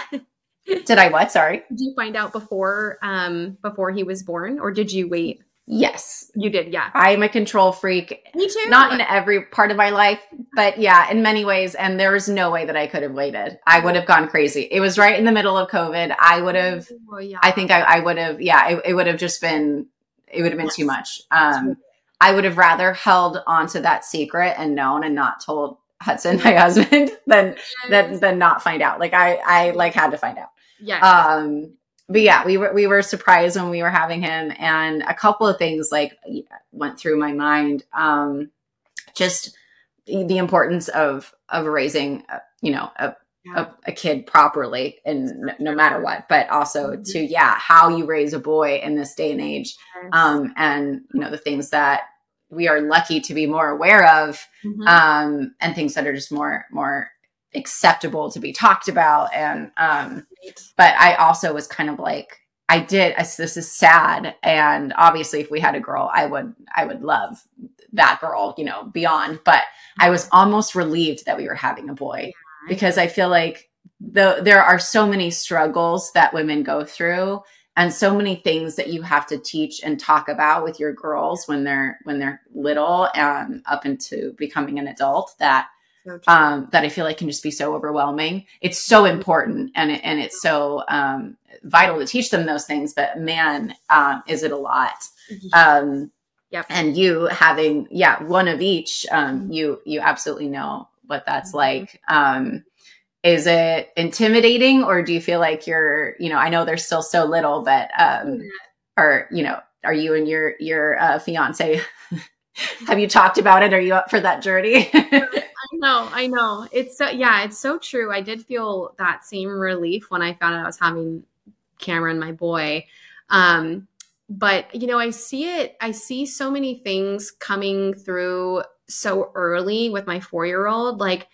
did I what? Sorry. Did you find out before um before he was born, or did you wait? Yes. You did, yeah. I'm a control freak. Me too. Not in every part of my life, but yeah, in many ways. And there was no way that I could have waited. I would have gone crazy. It was right in the middle of COVID. I would have, oh, yeah. I think I, I, would have, yeah, it, it, would have just been, it would have been yes. too much. Um, I would have rather held onto that secret and known and not told Hudson, my husband, than, yes. than, than not find out. Like I, I like had to find out. Yeah. Um, but yeah, we were we were surprised when we were having him, and a couple of things like went through my mind. Um, just the importance of of raising, uh, you know, a, yeah. a, a, kid properly, and no, matter what. But also mm-hmm. to yeah, how you raise a boy in this day and age, um, and you know the things that we are lucky to be more aware of, mm-hmm. um, and things that are just more more acceptable to be talked about. And um but i also was kind of like i did I, this is sad. And obviously if we had a girl i would i would love that girl you know beyond. But i was almost relieved that we were having a boy because i feel like the, there are so many struggles that women go through and so many things that you have to teach and talk about with your girls when they're when they're little and up into becoming an adult that um, that I feel like can just be so overwhelming. It's so mm-hmm. important and it, and it's so um, vital to teach them those things. But man, um, is it a lot? Um, yep. And you having yeah one of each, um, mm-hmm. you you absolutely know what that's mm-hmm. like. Um, is it intimidating, or do you feel like you're you know I know they're still so little, but um, or you know are you and your your uh, fiance? have you talked about it? Are you up for that journey? know, I know. It's so yeah, it's so true. I did feel that same relief when I found out I was having Cameron, my boy. Um, but you know, I see it, I see so many things coming through so early with my four year old. Like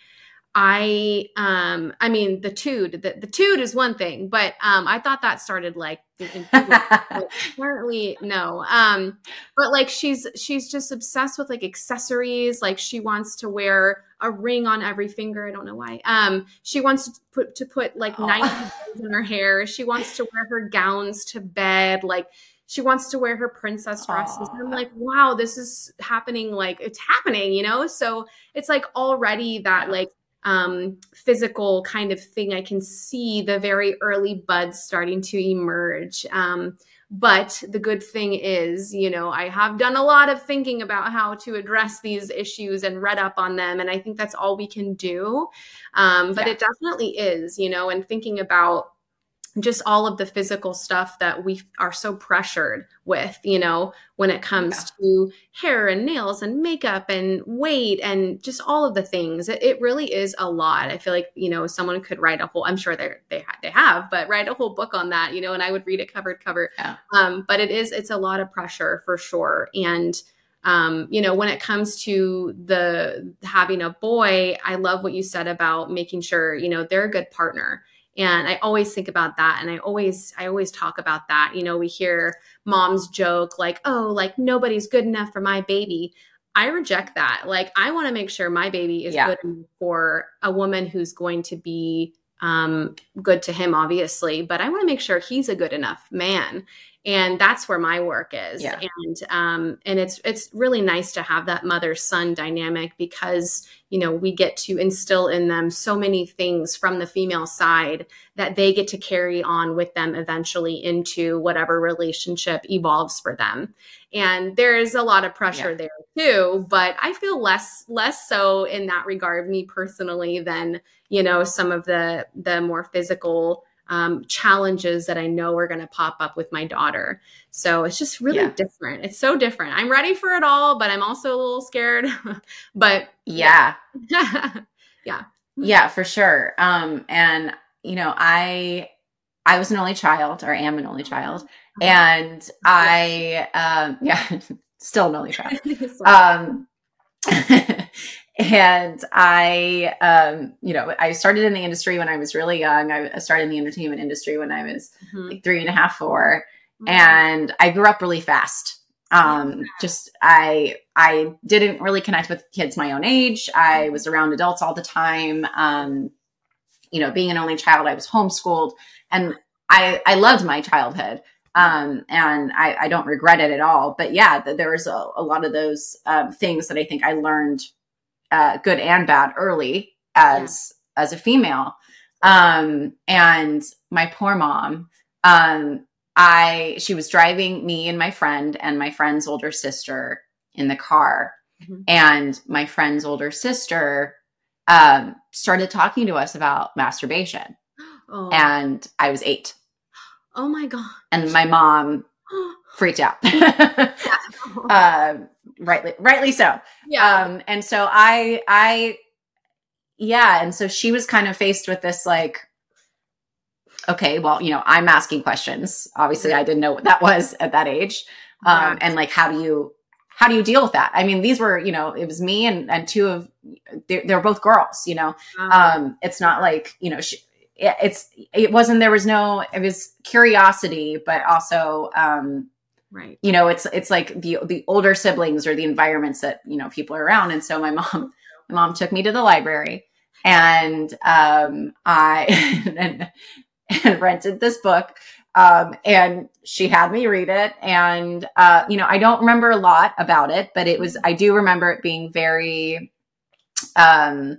I um I mean the toot the, the toot is one thing, but um I thought that started like apparently no. Um but like she's she's just obsessed with like accessories, like she wants to wear a ring on every finger. I don't know why. Um she wants to put to put like oh. 90 in her hair. She wants to wear her gowns to bed like she wants to wear her princess dresses. And I'm like, wow, this is happening. Like it's happening, you know? So it's like already that like um, physical kind of thing. I can see the very early buds starting to emerge. Um, but the good thing is, you know, I have done a lot of thinking about how to address these issues and read up on them. And I think that's all we can do. Um, but yeah. it definitely is, you know, and thinking about just all of the physical stuff that we are so pressured with, you know, when it comes yeah. to hair and nails and makeup and weight and just all of the things. It, it, really is a lot. I feel like, you know, someone could write a whole, I'm sure they they, ha- they have, but write a whole book on that, you know, and I would read it cover to cover. Yeah. Um, but it is, it's a lot of pressure for sure. And, um, you know, when it comes to the having a boy, I love what you said about making sure, you know, they're a good partner and i always think about that and i always i always talk about that. You know we hear moms joke like oh like nobody's good enough for my baby. I reject that. Like i want to make sure my baby is yeah. good for a woman who's going to be um, good to him obviously but i want to make sure he's a good enough man and that's where my work is yeah. and um and it's it's really nice to have that mother son dynamic because you know we get to instill in them so many things from the female side that they get to carry on with them eventually into whatever relationship evolves for them and there is a lot of pressure yeah. there too but i feel less less so in that regard me personally than you know some of the the more physical um, challenges that I know are going to pop up with my daughter. So it's just really yeah. different. It's so different. I'm ready for it all, but I'm also a little scared. but yeah. yeah. Yeah, for sure. Um, and you know, I I was an only child or am an only child. Uh-huh. And I um yeah, still an only child. um and I, um, you know, I started in the industry when I was really young. I started in the entertainment industry when I was mm-hmm. like three and a half, four, mm-hmm. and I grew up really fast. Um, just I, I didn't really connect with kids my own age. I was around adults all the time. Um, you know, being an only child, I was homeschooled, and I, I loved my childhood. Um, and I, I don't regret it at all. But yeah, there was a, a lot of those um, things that I think I learned uh, good and bad early as yeah. as a female. Um, and my poor mom, um, I she was driving me and my friend and my friend's older sister in the car, mm-hmm. and my friend's older sister um, started talking to us about masturbation, oh. and I was eight. Oh my god! And my mom freaked out. uh, rightly, rightly so. Yeah. Um, and so I, I, yeah, and so she was kind of faced with this like, okay, well, you know, I'm asking questions. Obviously, I didn't know what that was at that age, um, and like, how do you, how do you deal with that? I mean, these were, you know, it was me and and two of, they're, they're both girls. You know, um, it's not like you know. She, it's it wasn't there was no it was curiosity but also um right. You know it's it's like the the older siblings or the environments that you know people are around. And so my mom my mom took me to the library and um i and, and rented this book um and she had me read it. And uh you know i don't remember a lot about it but it was i do remember it being very um um,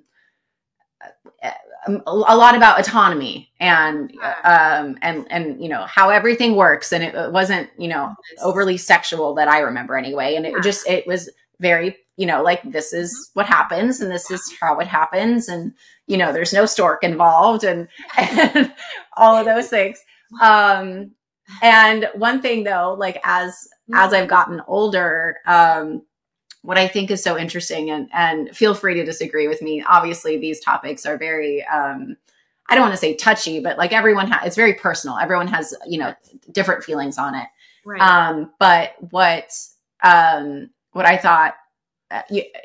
a lot about autonomy and um and and you know how everything works. And it, wasn't you know overly sexual that i remember anyway. And it just it was very you know like this is mm-hmm. what happens and this is how it happens. And you know there's no stork involved and, and all of those things. Um and one thing though like as as i've gotten older um what I think is so interesting, and and feel free to disagree with me. Obviously, these topics are very um, I don't want to say touchy, but like everyone has, it's very personal. Everyone has you know different feelings on it. Right. Um, but what um, what I thought uh,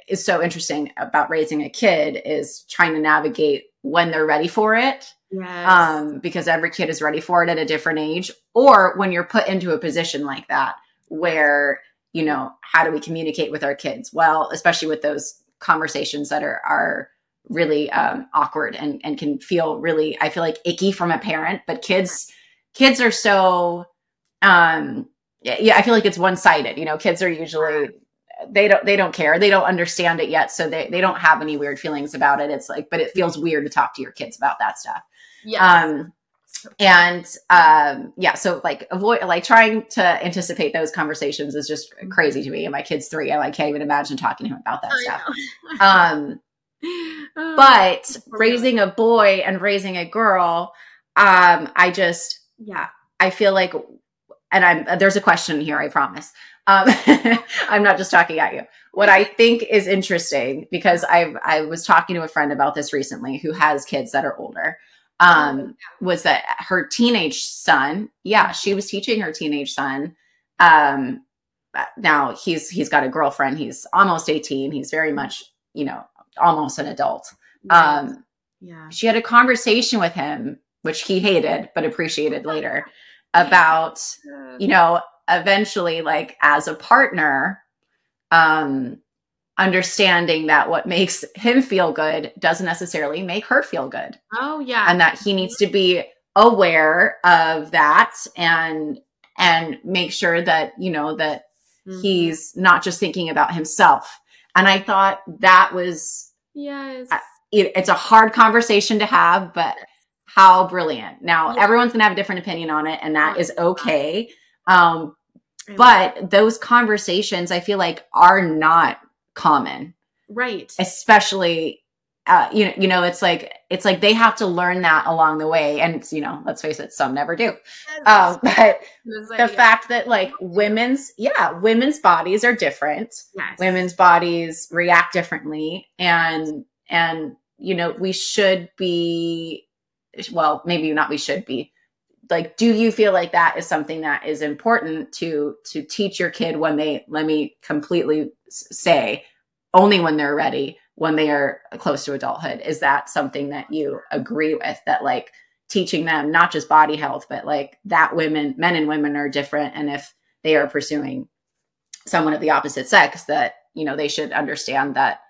is so interesting about raising a kid is trying to navigate when they're ready for it. Yes. Um, because every kid is ready for it at a different age, or when you're put into a position like that where you know, how do we communicate with our kids? Well, especially with those conversations that are are really um, awkward and and can feel really, I feel like icky from a parent. But kids, kids are so, um, yeah, I feel like it's one sided. You know, kids are usually they don't they don't care they don't understand it yet so they, they don't have any weird feelings about it it's like but it feels weird to talk to your kids about that stuff yeah um and um yeah so like avoid like trying to anticipate those conversations is just crazy to me and my kid's three and i can't even imagine talking to him about that stuff um oh, but raising a boy and raising a girl Um, I just yeah, I feel like, and I'm there's a question here. I promise. Um, I'm not just talking at you. What I think is interesting because I I was talking to a friend about this recently who has kids that are older. Um, oh, was that her teenage son? Yeah, she was teaching her teenage son. Um, now he's he's got a girlfriend. He's almost 18. He's very much you know almost an adult. Right. Um, yeah. She had a conversation with him, which he hated but appreciated later, about you know eventually like as a partner um understanding that what makes him feel good doesn't necessarily make her feel good. Oh yeah. And that he needs to be aware of that and and make sure that you know that mm-hmm. he's not just thinking about himself. And I thought that was yes. It, it's a hard conversation to have, but how brilliant. Now yeah. everyone's going to have a different opinion on it and that is okay. Um but those conversations I feel like are not common. Right. Especially uh, you know, you know, it's like it's like they have to learn that along the way, and you know, let's face it, some never do. Um, but like, the fact that like women's, yeah, women's bodies are different. Yes. Women's bodies react differently, and and you know, we should be, well, maybe not. We should be like do you feel like that is something that is important to to teach your kid when they let me completely say only when they're ready when they are close to adulthood is that something that you agree with that like teaching them not just body health but like that women men and women are different and if they are pursuing someone of the opposite sex that you know they should understand that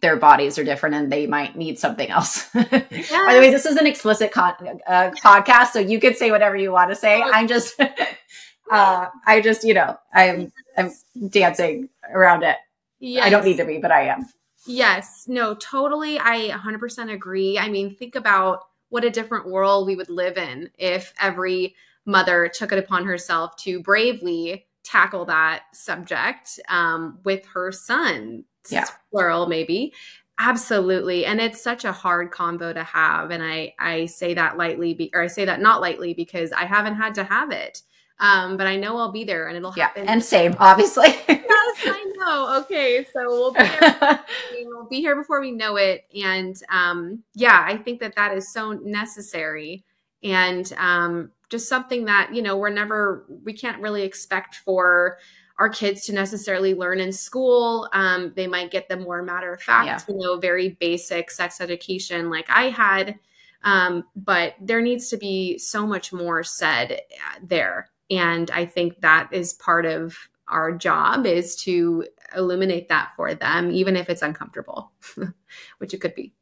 their bodies are different and they might need something else. Yes. By the way, this is an explicit con- uh, podcast, so you could say whatever you want to say. Oh. I'm just, uh, I just, you know, I'm, I'm dancing around it. Yes. I don't need to be, but I am. Yes, no, totally. I 100% agree. I mean, think about what a different world we would live in if every mother took it upon herself to bravely tackle that subject um, with her son yeah. plural maybe absolutely and it's such a hard combo to have and i i say that lightly be, or i say that not lightly because i haven't had to have it um but i know i'll be there and it'll yeah, happen and same obviously yes i know okay so we'll be here we'll be here before we know it and um yeah i think that that is so necessary and um just something that you know we're never we can't really expect for our kids to necessarily learn in school. Um, they might get the more matter of fact, yeah. you know, very basic sex education like I had. Um, but there needs to be so much more said uh, there. And I think that is part of our job is to illuminate that for them, even if it's uncomfortable, which it could be.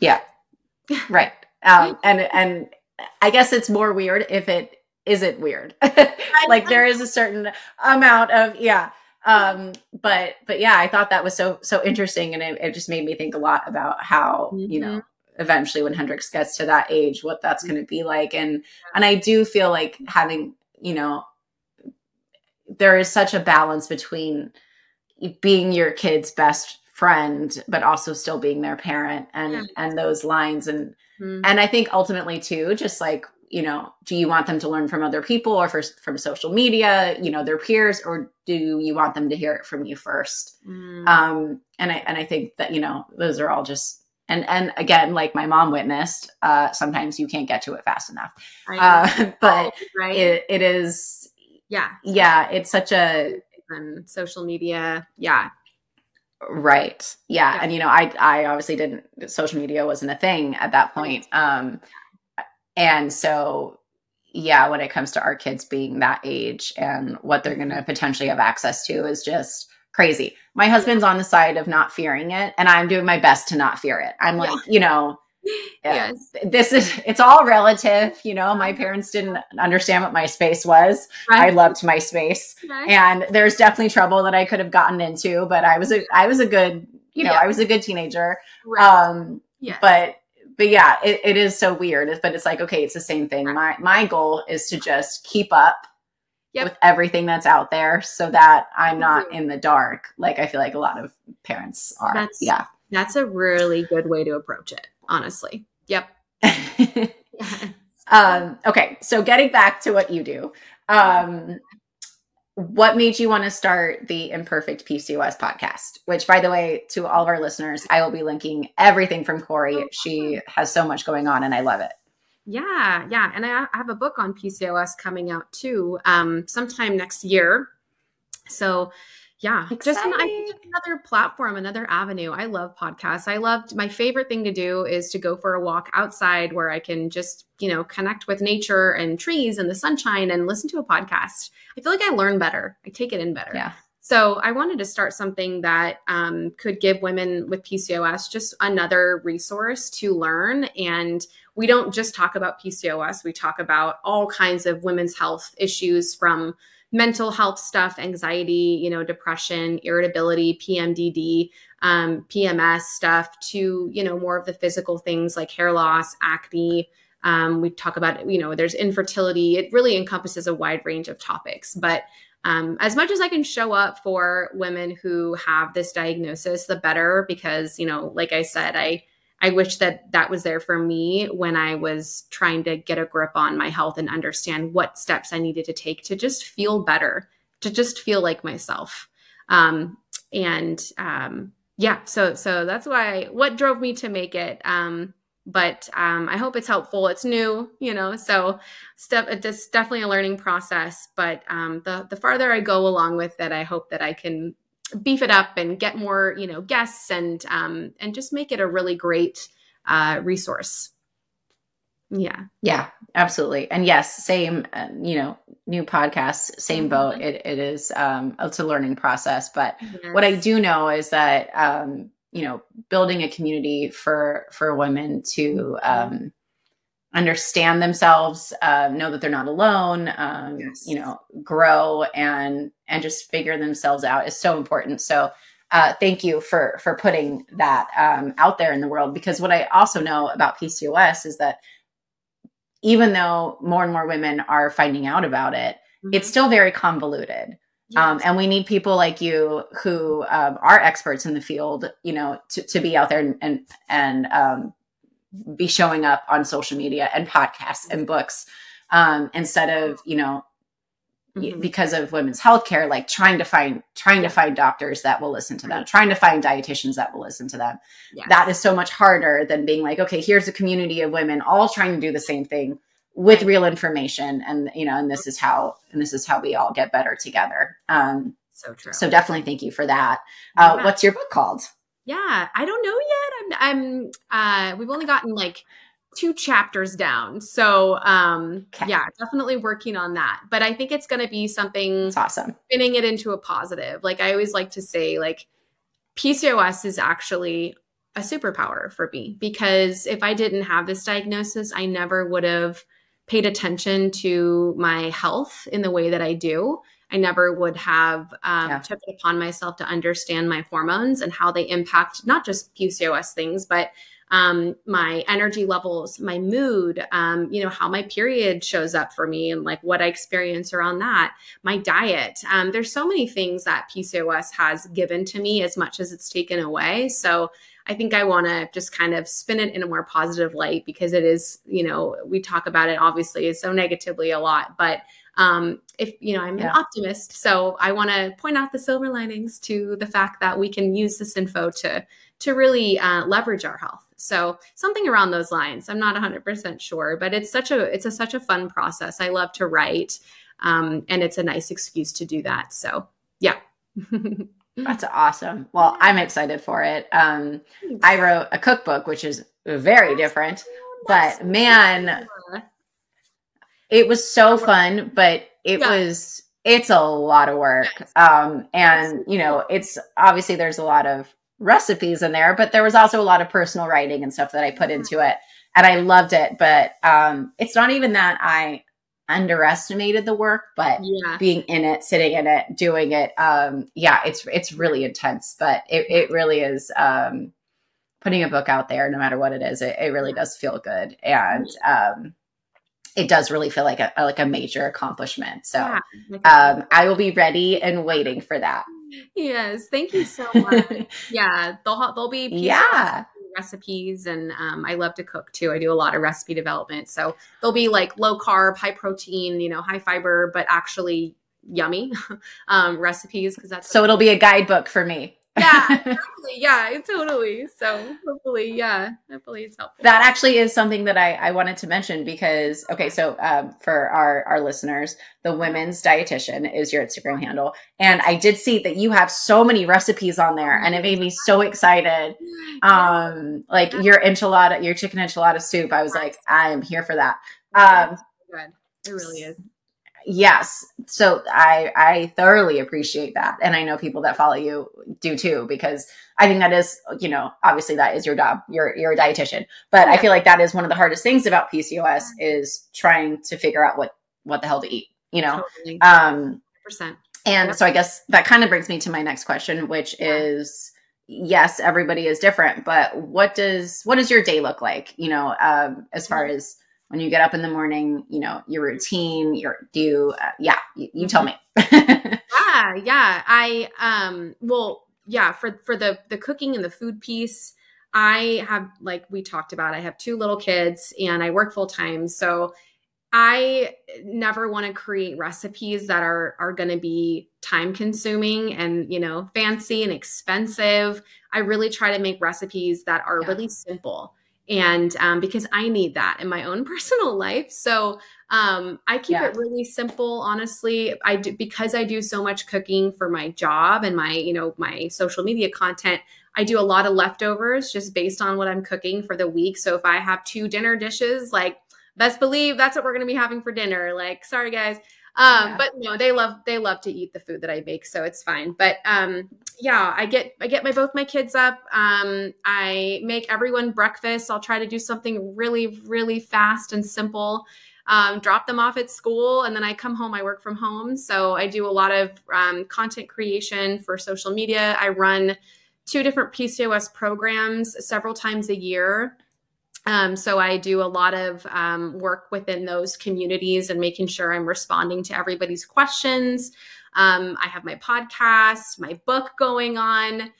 Yeah. Right. Um, and, and I guess it's more weird if it isn't weird. like there is a certain amount of yeah. Um, but but yeah, I thought that was so so interesting, and it, it just made me think a lot about how mm-hmm. you know mm-hmm. eventually when Hendrix gets to that age, what that's going to be like, and and I do feel like having you know there is such a balance between being your kid's best friend but also still being their parent and yeah. and those lines and mm-hmm. and i think ultimately too just like you know, do you want them to learn from other people or for, from social media, you know, their peers, or do you want them to hear it from you first? Mm. Um, and I and I think that you know those are all just and and again, like my mom witnessed, uh, sometimes you can't get to it fast enough. Uh, but right. it, it is, yeah, yeah, it's such a and social media, yeah, right, yeah. yeah. and you know, I I obviously didn't social media wasn't a thing at that point. Um, and so, yeah, when it comes to our kids being that age and what they're going to potentially have access to is just crazy. My husband's on the side of not fearing it, and I'm doing my best to not fear it. I'm like, yeah. you know, yes. this is it's all relative. You know, my parents didn't understand what MySpace was. Right. I loved MySpace, right. and there's definitely trouble that I could have gotten into, but I was a I was a good you know yeah. I was a good teenager. Right. Um, yes. but but yeah, it, it is so weird. But it's like, okay, it's the same thing. My my goal is to just keep up yep. with everything that's out there so that I'm not in the dark. Like I feel like a lot of parents are. That's, yeah. That's a really good way to approach it, honestly. Yep. yeah. Um, okay, so getting back to what you do, um, what made you want to start the Imperfect PCOS podcast? Which, by the way, to all of our listeners, I will be linking everything from Cory. Oh, she has so much going on, and I love it. Yeah, yeah, and I have a book on PCOS coming out too, um, sometime next year. So yeah Exciting. just an, another platform another avenue. I love podcasts. I loved my favorite thing to do is to go for a walk outside where i can just you know connect with nature and trees and the sunshine and listen to a podcast. I feel like i learn better. I take it in better. Yeah. So i wanted to start something that um, could give women with pcos just another resource to learn and we don't just talk about pcos we talk about all kinds of women's health issues from mental health stuff, anxiety, you know, depression, irritability, PMDD, um, PMS stuff to, you know, more of the physical things like hair loss, acne. Um, we talk about, you know, there's infertility. It really encompasses a wide range of topics. But um, as much as I can show up for women who have this diagnosis, the better, because, you know, like I said, I, I wish that that was there for me when I was trying to get a grip on my health and understand what steps I needed to take to just feel better, to just feel like myself. Um, and um, yeah, so so that's why what drove me to make it. Um, but um, I hope it's helpful. It's new, you know, so step it's definitely a learning process. But um, the the farther I go along with it, I hope that I can beef it up and get more you know guests and um, and just make it a really great uh, resource yeah yeah absolutely and yes same uh, you know new podcasts same boat mm-hmm. it, it is um it's a learning process but yes. what i do know is that um you know building a community for for women to mm-hmm. um understand themselves, uh, know that they're not alone, um, yes. you know, grow and and just figure themselves out is so important. So uh, thank you for for putting that um, out there in the world because what I also know about PCOS is that even though more and more women are finding out about it, mm-hmm. it's still very convoluted. Yes. Um, and we need people like you who um, are experts in the field, you know, to, to be out there and and, and um, be showing up on social media and podcasts and books um, instead of you know mm-hmm. because of women's healthcare like trying to find trying to find doctors that will listen to them trying to find dietitians that will listen to them yes. that is so much harder than being like okay here's a community of women all trying to do the same thing with right. real information and you know and this is how and this is how we all get better together um so true so definitely thank you for that uh, yeah. what's your book called yeah, I don't know yet. I'm, uh, we've only gotten like two chapters down. So, um, okay. yeah, definitely working on that. But I think it's going to be something That's awesome. Spinning it into a positive. Like I always like to say, like PCOS is actually a superpower for me because if I didn't have this diagnosis, I never would have paid attention to my health in the way that I do. I never would have um, yeah. took it upon myself to understand my hormones and how they impact not just PCOS things, but um, my energy levels, my mood, um, you know, how my period shows up for me and like what I experience around that, my diet. Um, there's so many things that PCOS has given to me as much as it's taken away. So I think I want to just kind of spin it in a more positive light because it is, you know, we talk about it obviously so negatively a lot, but um, if you know i'm yeah. an optimist so i want to point out the silver linings to the fact that we can use this info to to really uh, leverage our health. So something around those lines i'm not 100% sure but it's such a it's a such a fun process. I love to write um, and it's a nice excuse to do that so yeah. That's awesome. Well, I'm excited for it. Um, I wrote a cookbook, which is very different, but man, it was so fun, but it yeah. was it's a lot of work. Um, and you know, it's obviously there's a lot of recipes in there, but there was also a lot of personal writing and stuff that I put into it. And I loved it. But um, it's not even that I underestimated the work, but yeah. being in it, sitting in it, doing it, um, yeah, it's it's really intense. But it, it really is um putting a book out there, no matter what it is, it, it really does feel good. And um it does really feel like a like a major accomplishment. So yeah, um, I will be ready and waiting for that. Yes, thank you so much. yeah, they'll they'll be yeah recipes and um, I love to cook too. I do a lot of recipe development. So they'll be like low carb, high protein, you know, high fiber, but actually yummy um, recipes because that's so it'll be a guidebook for me yeah, totally. Yeah, totally. So hopefully, yeah, hopefully it's helpful. That actually is something that I, I wanted to mention because okay, so um, for our our listeners, the women's dietitian is your Instagram handle, and I did see that you have so many recipes on there, and it made me so excited. Um, like your enchilada, your chicken enchilada soup. I was like, I'm here for that. Um, good. It really is yes so i i thoroughly appreciate that and i know people that follow you do too because i think that is you know obviously that is your job you're you're a dietitian but yeah. i feel like that is one of the hardest things about pcos is trying to figure out what what the hell to eat you know totally. um percent and yep. so i guess that kind of brings me to my next question which yeah. is yes everybody is different but what does what does your day look like you know um as far mm-hmm. as when you get up in the morning, you know, your routine, your do, uh, yeah, you, you tell me. yeah, yeah. I, um, well, yeah, for, for the, the cooking and the food piece, I have, like we talked about, I have two little kids and I work full time. So I never want to create recipes that are are going to be time consuming and you know fancy and expensive. I really try to make recipes that are yeah. really simple and um, because I need that in my own personal life. So um, I keep yeah. it really simple. Honestly, I do because I do so much cooking for my job and my you know my social media content. I do a lot of leftovers just based on what I'm cooking for the week. So if I have two dinner dishes, like best believe that's what we're going to be having for dinner. Like, sorry guys. Um, yeah. but no, they love they love to eat the food that I make, so it's fine. But um, yeah, I get I get my both my kids up. Um, I make everyone breakfast. I'll try to do something really really fast and simple. Um, drop them off at school, and then I come home. I work from home, so I do a lot of um, content creation for social media. I run two different PCOS programs several times a year. Um, so I do a lot of um, work within those communities and making sure I'm responding to everybody's questions. Um, I have my podcast, my book going on.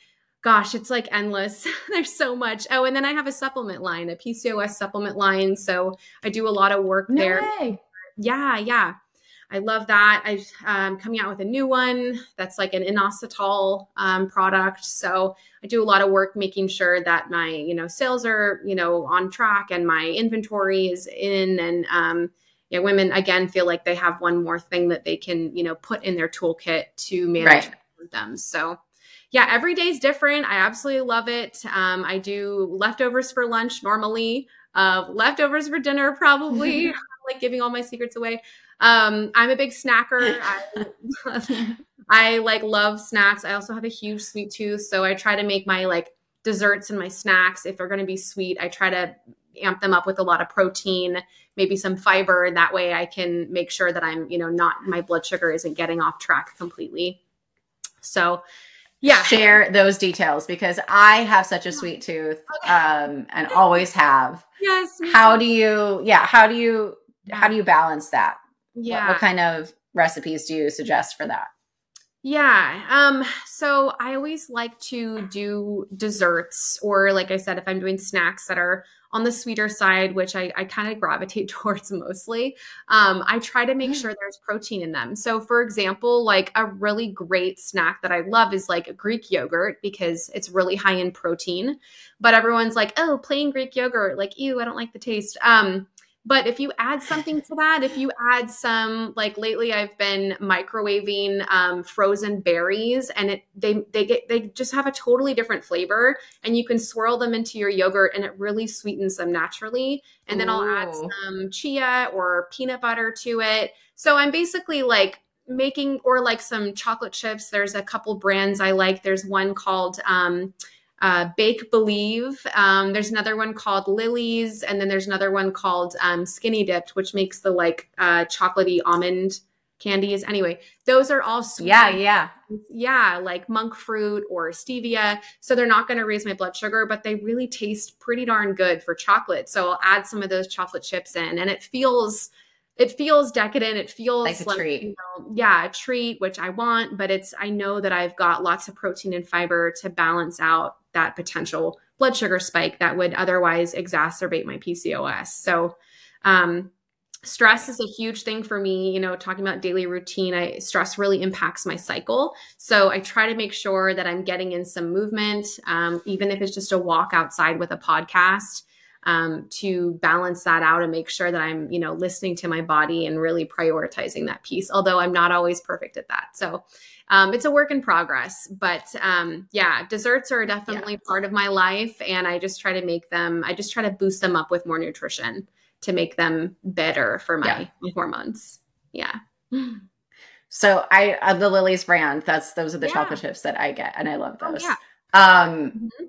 Gosh, it's like endless. There's so much. Oh, and then I have a supplement line, a PCOS supplement line. So I do a lot of work no there. Way. Yeah, yeah. I love that. I'm um, coming out with a new one that's like an inositol um, product. So I do a lot of work making sure that my you know sales are you know on track and my inventory is in and um, yeah, women again feel like they have one more thing that they can you know put in their toolkit to manage right. them. So yeah, every day is different. I absolutely love it. Um, I do leftovers for lunch normally, uh, leftovers for dinner probably. like giving all my secrets away. Um, I'm a big snacker. I, I like love snacks. I also have a huge sweet tooth, so I try to make my like desserts and my snacks if they're going to be sweet. I try to amp them up with a lot of protein, maybe some fiber. That way, I can make sure that I'm, you know, not my blood sugar isn't getting off track completely. So, yeah, share those details because I have such a sweet tooth, um, and always have. Yes. How do you? Yeah. How do you? How do you balance that? Yeah. What, what kind of recipes do you suggest for that? Yeah. Um, so I always like to do desserts, or like I said, if I'm doing snacks that are on the sweeter side, which I, I kind of gravitate towards mostly, um, I try to make mm. sure there's protein in them. So, for example, like a really great snack that I love is like Greek yogurt because it's really high in protein. But everyone's like, oh, plain Greek yogurt, like, ew, I don't like the taste. Um, but if you add something to that, if you add some, like lately, I've been microwaving um, frozen berries, and it they they get they just have a totally different flavor, and you can swirl them into your yogurt, and it really sweetens them naturally. And then Ooh. I'll add some chia or peanut butter to it. So I'm basically like making or like some chocolate chips. There's a couple brands I like. There's one called um, uh, Bake Believe. Um, there's another one called Lily's, and then there's another one called um, Skinny Dipped, which makes the like uh, chocolatey almond candies. Anyway, those are all sweet. Yeah, yeah. Yeah, like monk fruit or stevia. So they're not going to raise my blood sugar, but they really taste pretty darn good for chocolate. So I'll add some of those chocolate chips in, and it feels it feels decadent. It feels like a like, treat. You know, yeah, a treat, which I want, but it's I know that I've got lots of protein and fiber to balance out that potential blood sugar spike that would otherwise exacerbate my PCOS. So um stress is a huge thing for me you know talking about daily routine i stress really impacts my cycle so i try to make sure that i'm getting in some movement um, even if it's just a walk outside with a podcast um, to balance that out and make sure that i'm you know listening to my body and really prioritizing that piece although i'm not always perfect at that so um, it's a work in progress but um, yeah desserts are definitely yeah. part of my life and i just try to make them i just try to boost them up with more nutrition to make them better for my, yeah. hormones. Yeah. So I uh, the Lily's brand. That's those are the yeah. chocolate chips that I get, and I love oh, those. Oh, yeah. Um, mm-hmm.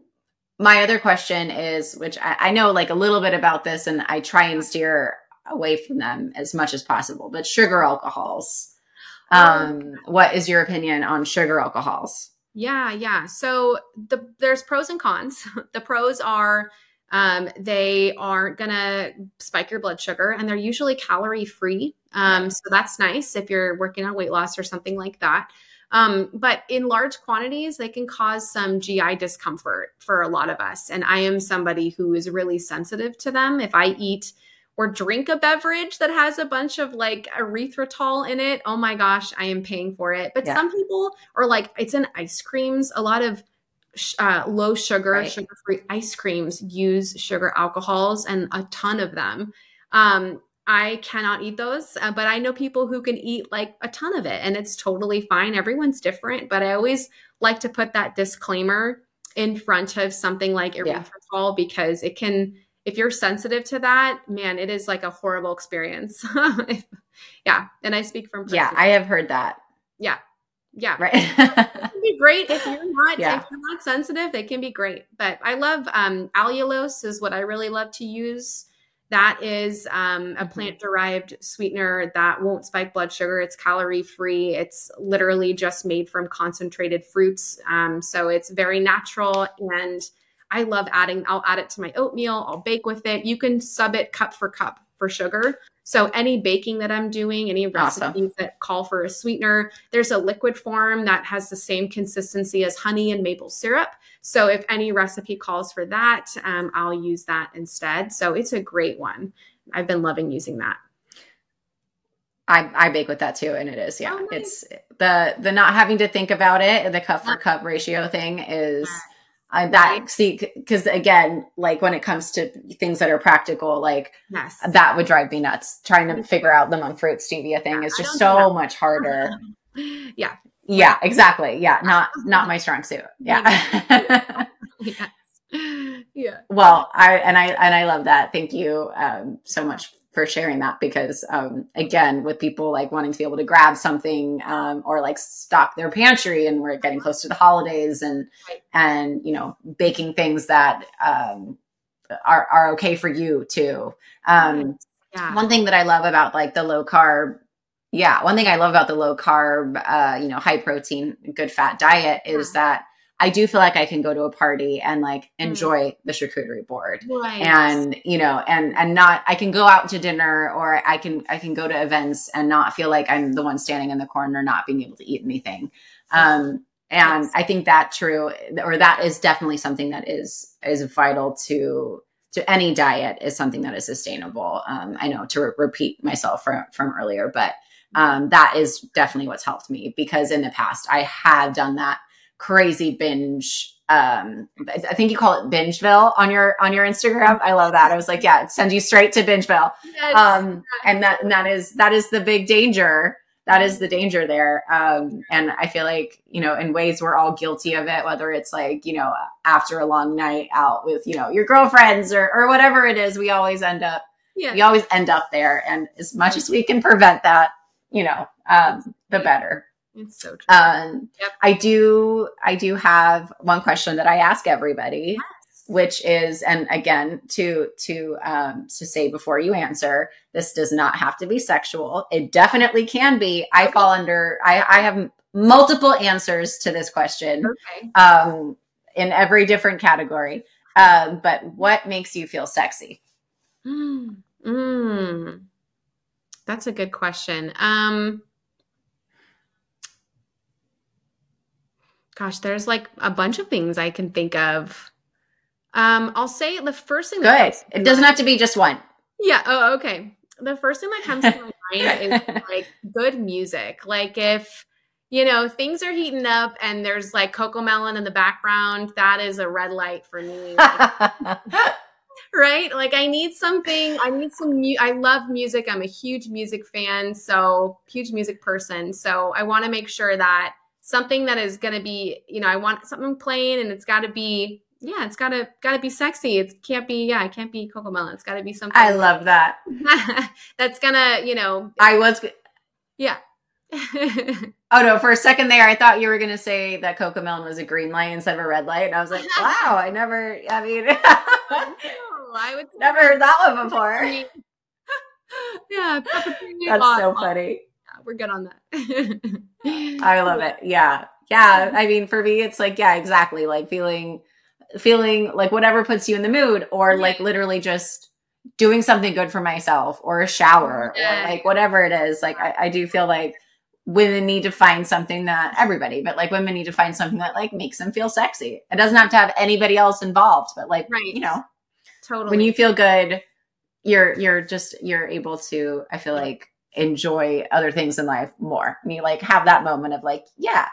My other question is, which I, I know like a little bit about this, and I try and steer away from them as much as possible. But sugar alcohols. Oh. Um, what is your opinion on sugar alcohols? Yeah, yeah. So the there's pros and cons. the pros are um, they aren't going to spike your blood sugar and they're usually calorie free. Um, so that's nice if you're working on weight loss or something like that. Um, but in large quantities, they can cause some GI discomfort for a lot of us. And I am somebody who is really sensitive to them. If I eat or drink a beverage that has a bunch of like erythritol in it, oh my gosh, I am paying for it. But yeah. some people are like, it's in ice creams. A lot of uh, low sugar, right. sugar free ice creams use sugar alcohols and a ton of them. Um, I cannot eat those, uh, but I know people who can eat like a ton of it and it's totally fine. Everyone's different, but I always like to put that disclaimer in front of something like erythritol yeah. because it can, if you're sensitive to that, man, it is like a horrible experience. yeah. And I speak from, yeah, I have heard that. Yeah. Yeah. Right. can be great if you're not yeah. if you're not sensitive, they can be great. But I love um allulose is what I really love to use. That is um, a mm-hmm. plant derived sweetener that won't spike blood sugar. It's calorie free. It's literally just made from concentrated fruits. Um, so it's very natural. And I love adding, I'll add it to my oatmeal. I'll bake with it. You can sub it cup for cup for sugar. So any baking that I'm doing, any recipes awesome. that call for a sweetener, there's a liquid form that has the same consistency as honey and maple syrup. So if any recipe calls for that, um, I'll use that instead. So it's a great one. I've been loving using that. I, I bake with that too, and it is yeah. Oh, nice. It's the the not having to think about it. The cup for cup ratio thing is. I that see because again, like when it comes to things that are practical, like yes. that would drive me nuts. Trying to figure out the monk fruit stevia thing yeah, is just so much harder. yeah. Yeah, exactly. Yeah, not not my strong suit. Yeah. yeah. yeah. Well, I and I and I love that. Thank you um, so much for sharing that because um, again with people like wanting to be able to grab something um, or like stock their pantry and we're getting close to the holidays and right. and you know baking things that um, are, are okay for you too um, yeah. one thing that i love about like the low carb yeah one thing i love about the low carb uh, you know high protein good fat diet is yeah. that I do feel like I can go to a party and like mm. enjoy mm. the charcuterie board. Right. And, you know, and and not I can go out to dinner or I can I can go to events and not feel like I'm the one standing in the corner not being able to eat anything. Um and yes. I think that true or that is definitely something that is is vital to to any diet is something that is sustainable. Um, I know to re- repeat myself from from earlier, but um, that is definitely what's helped me because in the past I have done that crazy binge um i think you call it bingeville on your on your instagram. I love that. I was like yeah send you straight to bingeville. Yes. um and that and that is that is the big danger. That is the danger there. Um and i feel like you know in ways we're all guilty of it whether it's like you know after a long night out with you know your girlfriends or or whatever it is we always end up yeah. we always end up there. And as much as we can prevent that you know um the better it's so true. Um, yep. I do. I do have one question that I ask everybody, yes. which is, and again, to to um, to say before you answer, this does not have to be sexual. It definitely can be. I fall under. I, I have multiple answers to this question. Okay. Um, in every different category. Um, but what makes you feel sexy? Mm. Mm. that's a good question. Um, gosh, there's like a bunch of things I can think of. Um, I'll say the first thing. Good. It doesn't have to be just one. Yeah. Oh, okay. The first thing that comes to my mind is like good music. Like if you know things are heating up and there's like CoComelon in the background, that is a red light for me. right? Like I need something. I need some. Mu- I love music. I'm a huge music fan. So huge music person. So I want to make sure that something that is going to be, you know, I want something plain and it's got to be yeah, it's gotta gotta be sexy. It can't be yeah, it can't be CoComelon. It's gotta be something. I love that. that's gonna you know. I was. Yeah. oh no! For a second there, I thought you were gonna say that CoComelon was a green light instead of a red light, and I was like, "Wow, I never." I mean, oh, I would never heard that one before. yeah, that's so funny. We're good on that. I love it. Yeah, yeah. I mean, for me, it's like yeah, exactly. Like feeling feeling like whatever puts you in the mood or like literally just doing something good for myself or a shower or like whatever it is like I, I, do feel like women need to find something that everybody but like women need to find something that like makes them feel sexy it doesn't have to have anybody else involved but like right. you know totally when you feel good you're you're just you're able to i feel like enjoy other things in life more and you like have that moment of like yeah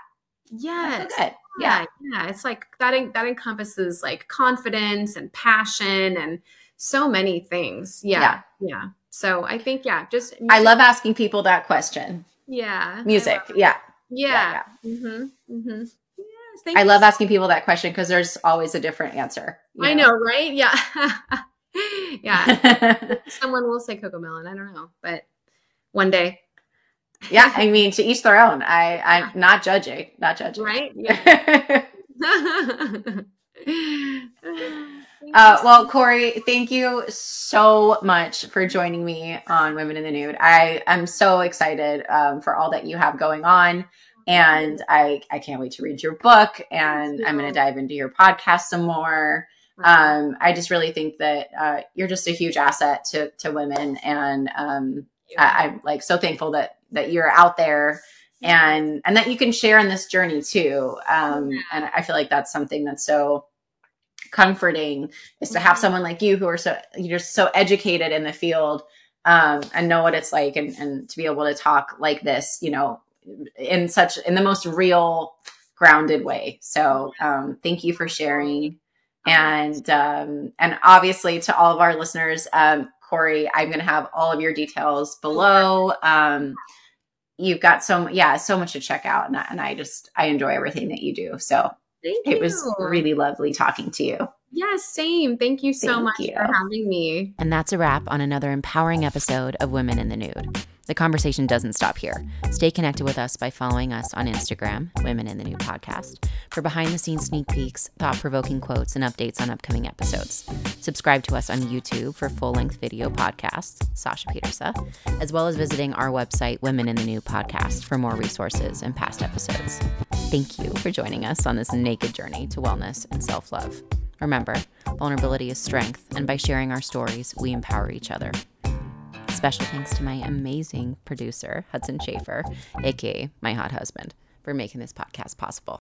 yeah good yeah yeah it's like that that encompasses like confidence and passion and so many things yeah yeah, yeah. so i think yeah just music. i love asking people that question yeah music yeah yeah, yeah. Mm-hmm. Mm-hmm. Yes, I love asking people that question because there's always a different answer. I know, right? Yeah. yeah. Someone will say CoComelon. I don't know, but one day yeah, I mean, to each their own. I I'm not judging, not judging. Right? Yeah. uh, well, Cory, thank you so much for joining me on Women in the Nude. I am so excited um, for all that you have going on. And I, I can't wait to read your book and I'm going to dive into your podcast some more. Um, I just really think that uh, you're just a huge asset to, to women. And um, I, I'm like so thankful that that you're out there and and that you can share in this journey too. Um and i feel like that's something that's so comforting is to have mm-hmm. someone like you who are so you're so educated in the field um and know what it's like and, and to be able to talk like this you know in such in the most real grounded way. So um thank you for sharing. And um and obviously to all of our listeners um cory i'm going to have all of your details below. Um you've got so yeah so much to check out and I, and I just i enjoy everything that you do. So Thank it you. was really lovely talking to you yeah same thank you so thank much you. for having me and that's a wrap on another empowering episode of women in the nude the conversation doesn't stop here. Stay connected with us by following us on Instagram, Women in the Nude Podcast, for behind the scenes sneak peeks, thought provoking quotes, and updates on upcoming episodes. Subscribe to us on YouTube for full length video podcasts, Sasha Pieterse, as well as visiting our website, Women in the Nude Podcast, for more resources and past episodes. Thank you for joining us on this naked journey to wellness and self love. Remember, vulnerability is strength, and by sharing our stories, we empower each other. Special thanks to my amazing producer, Hudson Sheaffer, aka my hot husband, for making this podcast possible.